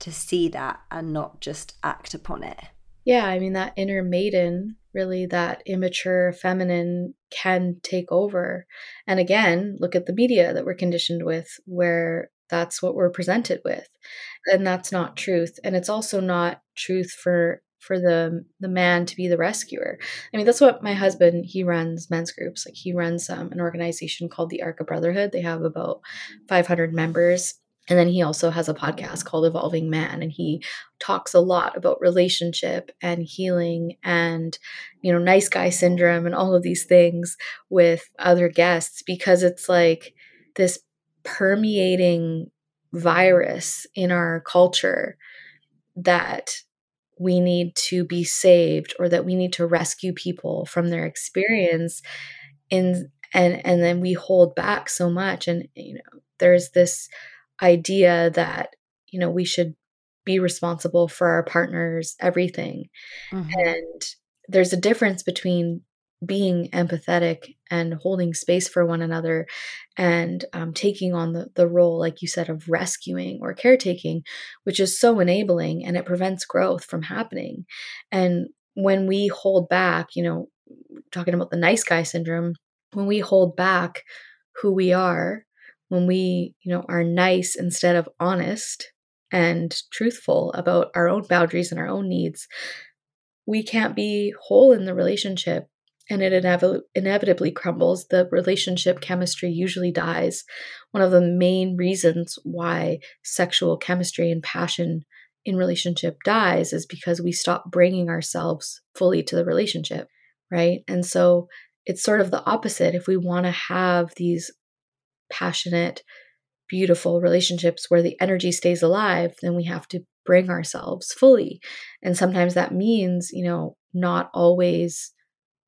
to see that and not just act upon it. Yeah, I mean that inner maiden, really that immature feminine can take over. And again, look at the media that we're conditioned with where that's what we're presented with. And that's not truth. And it's also not truth for for the the man to be the rescuer. I mean, that's what my husband he runs men's groups. Like he runs um, an organization called the Arc of Brotherhood. They have about 500 members. And then he also has a podcast called Evolving Man, and he talks a lot about relationship and healing and, you know, nice guy syndrome and all of these things with other guests because it's like this permeating virus in our culture that we need to be saved or that we need to rescue people from their experience in and and then we hold back so much and you know there's this idea that you know we should be responsible for our partners everything mm-hmm. and there's a difference between being empathetic and holding space for one another and um, taking on the, the role, like you said, of rescuing or caretaking, which is so enabling and it prevents growth from happening. And when we hold back, you know, talking about the nice guy syndrome, when we hold back who we are, when we, you know, are nice instead of honest and truthful about our own boundaries and our own needs, we can't be whole in the relationship and it inev- inevitably crumbles, the relationship chemistry usually dies. One of the main reasons why sexual chemistry and passion in relationship dies is because we stop bringing ourselves fully to the relationship. right? And so it's sort of the opposite. If we want to have these passionate, beautiful relationships where the energy stays alive, then we have to bring ourselves fully. And sometimes that means, you know, not always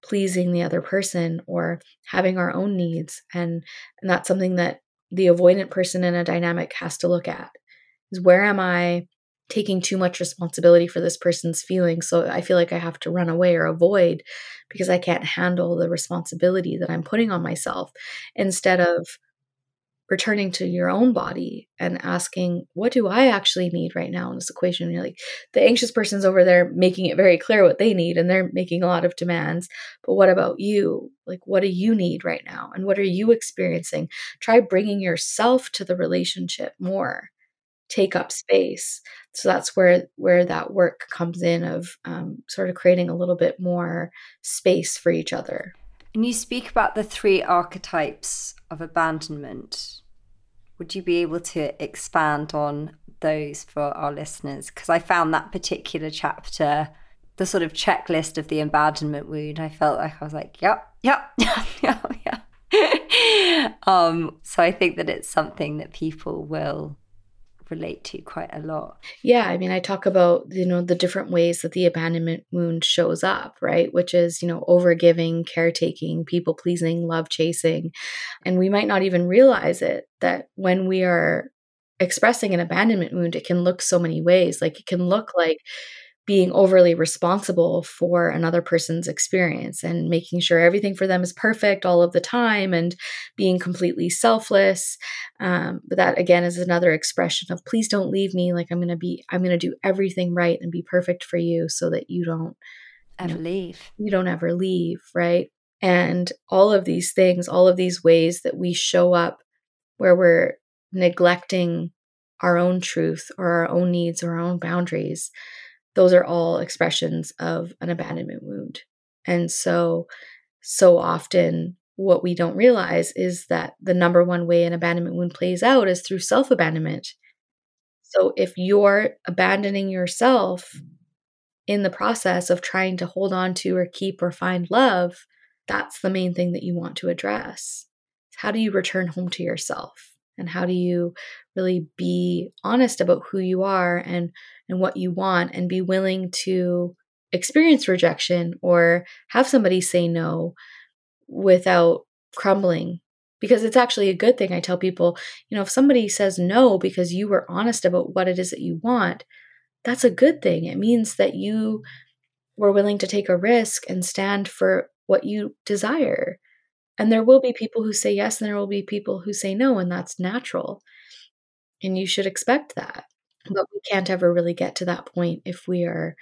pleasing the other person or having our own needs. And, and that's something that the avoidant person in a dynamic has to look at is where am I taking too much responsibility for this person's feelings. So I feel like I have to run away or avoid because I can't handle the responsibility that I'm putting on myself instead of returning to your own body and asking, what do I actually need right now in this equation? You're like, the anxious person's over there making it very clear what they need and they're making a lot of demands. But what about you? Like, what do you need right now? And what are you experiencing? Try bringing yourself to the relationship more take up space so that's where where that work comes in of um, sort of creating a little bit more space for each other and you speak about the three archetypes of abandonment would you be able to expand on those for our listeners? Because i found that particular chapter the sort of checklist of the abandonment wound i felt like i was like yep yep yep yep um so i think that it's something that people will relate to quite a lot. Yeah, I mean, I talk about, you know, the different ways that the abandonment wound shows up, right? Which is, you know, overgiving, caretaking, people pleasing, love chasing. And we might not even realize it that when we are expressing an abandonment wound, it can look so many ways. Like it can look like being overly responsible for another person's experience and making sure everything for them is perfect all of the time and being completely selfless. Um, but that again is another expression of please don't leave me. Like i'm gonna be i'm gonna do everything right and be perfect for you so that you don't ever you know, leave. you don't ever leave right? And all of these things all of these ways that we show up where we're neglecting our own truth or our own needs or our own boundaries those are all expressions of an abandonment wound. And so, so often, what we don't realize is that the number one way an abandonment wound plays out is through self abandonment. So, if you're abandoning yourself in the process of trying to hold on to or keep or find love, that's the main thing that you want to address. How do you return home to yourself? And how do you really be honest about who you are and and what you want and be willing to experience rejection or have somebody say no without crumbling. Because it's actually a good thing i tell people you know if somebody says no because you were honest about what it is that you want that's a good thing. It means that you were willing to take a risk and stand for what you desire. And there will be people who say yes and there will be people who say no and that's natural. And you should expect that but we can't ever really get to that point if we are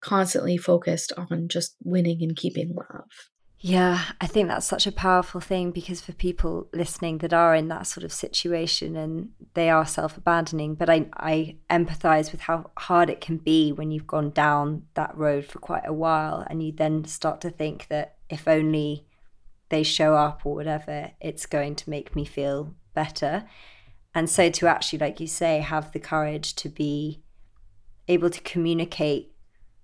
constantly focused on just winning and keeping love. Yeah, I think that's such a powerful thing because for people listening that are in that sort of situation and they are self abandoning, but I, I empathize with how hard it can be when you've gone down that road for quite a while and you then start to think that if only they show up or whatever, it's going to make me feel better. And so to actually, like you say, have the courage to be able to communicate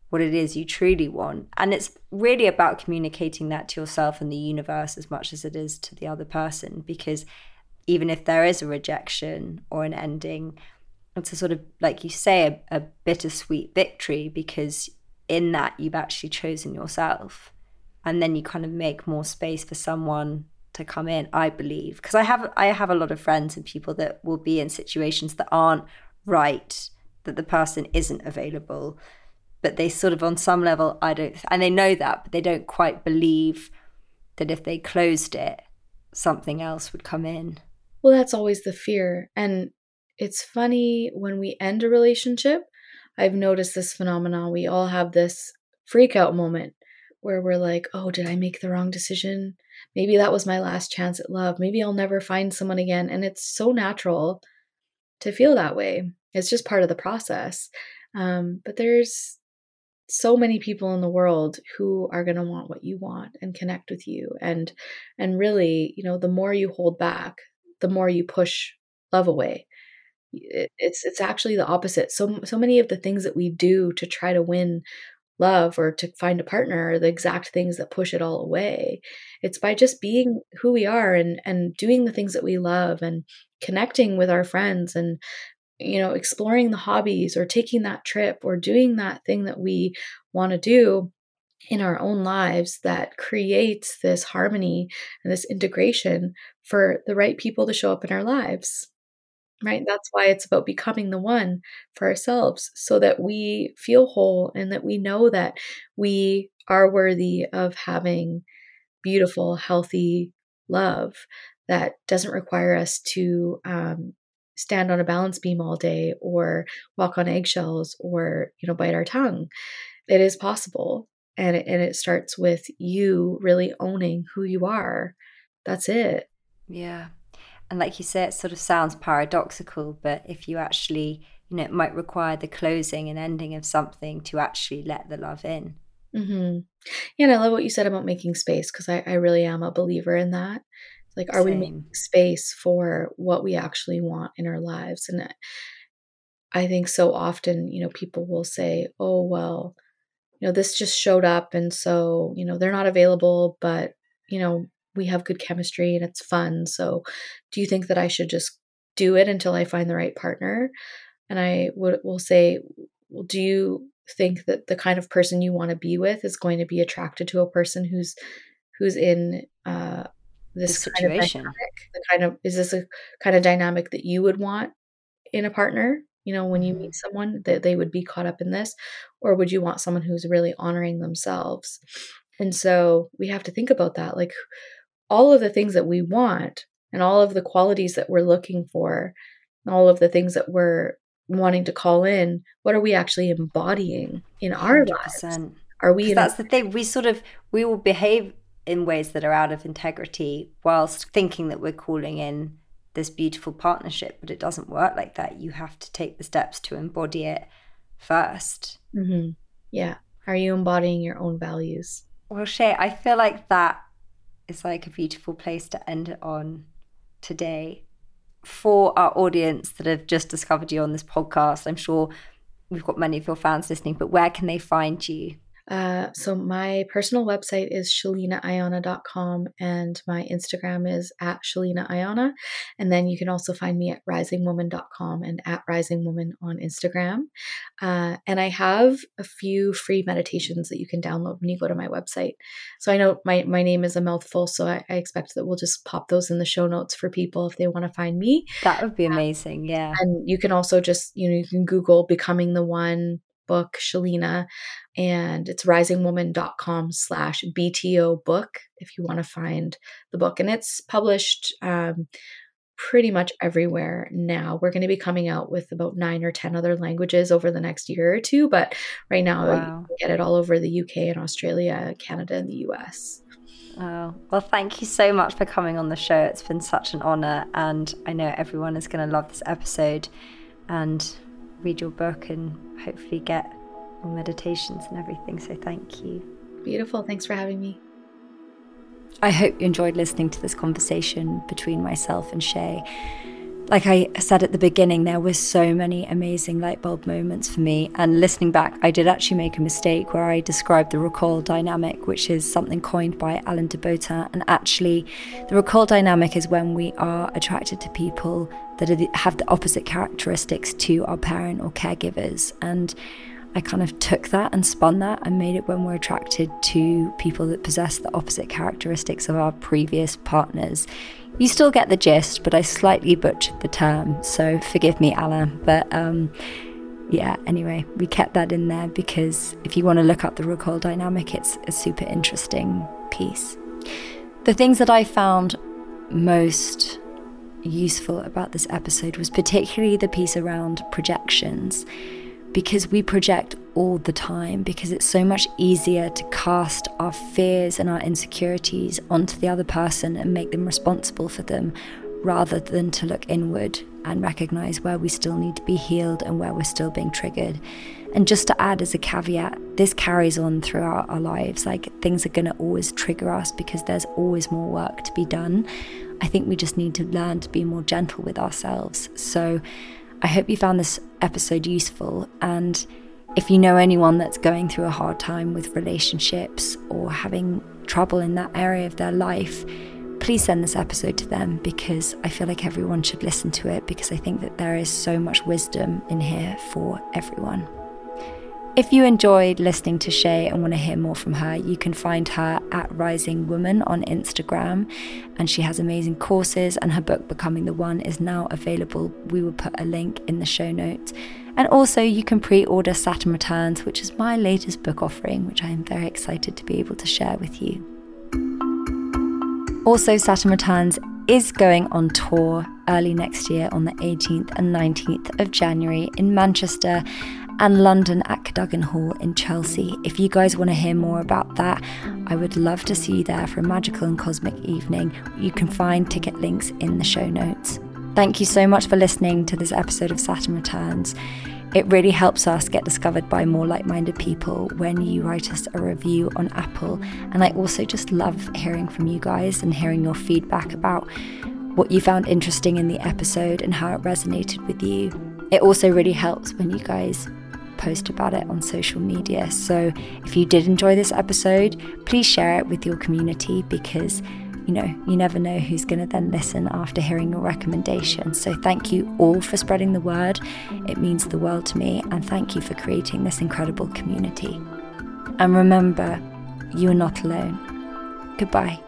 what it is you truly want. And it's really about communicating that to yourself and the universe as much as it is to the other person. Because even if there is a rejection or an ending, it's a sort of, like you say, a, a bittersweet victory because in that you've actually chosen yourself. And then you kind of make more space for someone to come in i believe. Because i have i have a lot of friends and people that will be in situations that aren't right that the person isn't available. But they sort of on some level i don't and they know that but they don't quite believe that if they closed it something else would come in. Well that's always the fear. And it's funny when we end a relationship i've noticed this phenomenon. We all have this freak out moment where we're like oh did i make the wrong decision maybe that was my last chance at love. Maybe I'll never find someone again. And it's so natural to feel that way. It's just part of the process. Um, but there's so many people in the world who are going to want what you want and connect with you and and really you know the more you hold back the more you push love away it's it's actually the opposite so so many of the things that we do to try to win love or to find a partner are the exact things that push it all away. It's by just being who we are and and doing the things that we love and connecting with our friends and you know exploring the hobbies or taking that trip or doing that thing that we want to do in our own lives that creates this harmony and this integration for the right people to show up in our lives right? That's why it's about becoming the one for ourselves so that we feel whole and that we know that we are worthy of having beautiful healthy love that doesn't require us to um, stand on a balance beam all day or walk on eggshells or you know bite our tongue. It is possible and it, and it starts with you really owning who you are. That's it. Yeah and like you say it sort of sounds paradoxical but if you actually you know it might require the closing and ending of something to actually let the love in mm-hmm. yeah and i love what you said about making space because I, I really am a believer in that like are Same. we making space for what we actually want in our lives and i think so often you know people will say oh well you know this just showed up and so you know they're not available but you know we have good chemistry and it's fun. So, do you think that I should just do it until I find the right partner? And I would will say, well, do you think that the kind of person you want to be with is going to be attracted to a person who's who's in uh, this the situation? Kind of dynamic, the kind of is this a kind of dynamic that you would want in a partner? You know, when you meet mm-hmm. someone that they would be caught up in this, or would you want someone who's really honoring themselves? And so we have to think about that. Like, all of the things that we want and all of the qualities that we're looking for, all of the things that we're wanting to call in, what are we actually embodying in our 100%. lives? Are we? that's the thing. We sort of we will behave in ways that are out of integrity whilst thinking that we're calling in this beautiful partnership, but it doesn't work like that. You have to take the steps to embody it 1st mm-hmm. Yeah. Are you embodying your own values? Well, Shay, I feel like that is like a beautiful place to end it on today. For our audience that have just discovered you on this podcast, I'm sure we've got many of your fans listening, but where can they find you? Uh, so my personal website is sheleanaaiyana.com and my Instagram is at sheleanaaiyana. And then you can also find me at risingwoman.com and at risingwoman on Instagram. Uh, and I have a few free meditations that you can download when you go to my website. So I know my, my name is a mouthful, so I, I expect that we'll just pop those in the show notes for people if they want to find me. That would be amazing. Yeah. And you can also just, you know, you can Google becoming the one book, Sheleana, and it's risingwoman.com slash BTO book if you want to find the book. And it's published um, pretty much everywhere now. We're going to be coming out with about nine or 10 other languages over the next year or two, but right now wow. you get it all over the UK and Australia, Canada, and the US. Oh, well, thank you so much for coming on the show. It's been such an honor, and I know everyone is going to love this episode. And read your book and hopefully get more meditations and everything. So thank you. Beautiful. Thanks for having me. I hope you enjoyed listening to this conversation between myself and Shay like I said at the beginning, there were so many amazing light bulb moments for me. And listening back, I did actually make a mistake where I described the recall dynamic, which is something coined by Alain de Botton. And actually, the recall dynamic is when we are attracted to people that have the opposite characteristics to our parent or caregivers. And I kind of took that and spun that and made it when we're attracted to people that possess the opposite characteristics of our previous partners. You still get the gist, but I slightly butchered the term, so forgive me, Alain. But um, yeah, anyway, we kept that in there because if you want to look up the recoil dynamic, it's a super interesting piece. The things that I found most useful about this episode was particularly the piece around projections because we project all the time, because it's so much easier to cast our fears and our insecurities onto the other person and make them responsible for them rather than to look inward and recognize where we still need to be healed and where we're still being triggered. And just to add as a caveat, this carries on throughout our lives. Like things are going to always trigger us because there's always more work to be done. I think we just need to learn to be more gentle with ourselves. So, I hope you found this episode useful. And If you know anyone that's going through a hard time with relationships or having trouble in that area of their life, please send this episode to them because I feel like everyone should listen to it because I think that there is so much wisdom in here for everyone. If you enjoyed listening to Shay and want to hear more from her, you can find her at Rising Woman on Instagram. And she has amazing courses, and her book, Becoming the One, is now available. We will put a link in the show notes. And also, you can pre order Saturn Returns, which is my latest book offering, which I am very excited to be able to share with you. Also, Saturn Returns is going on tour early next year on the 18th and 19th of January in Manchester and London at Cadogan Hall in Chelsea. If you guys want to hear more about that, I would love to see you there for a magical and cosmic evening. You can find ticket links in the show notes. Thank you so much for listening to this episode of Saturn Returns. It really helps us get discovered by more like minded people when you write us a review on Apple. And I also just love hearing from you guys and hearing your feedback about what you found interesting in the episode and how it resonated with you. It also really helps when you guys post about it on social media. So if you did enjoy this episode, please share it with your community because you know, you never know who's going to then listen after hearing your recommendation. So, thank you all for spreading the word. It means the world to me, and thank you for creating this incredible community. And remember, you are not alone. Goodbye.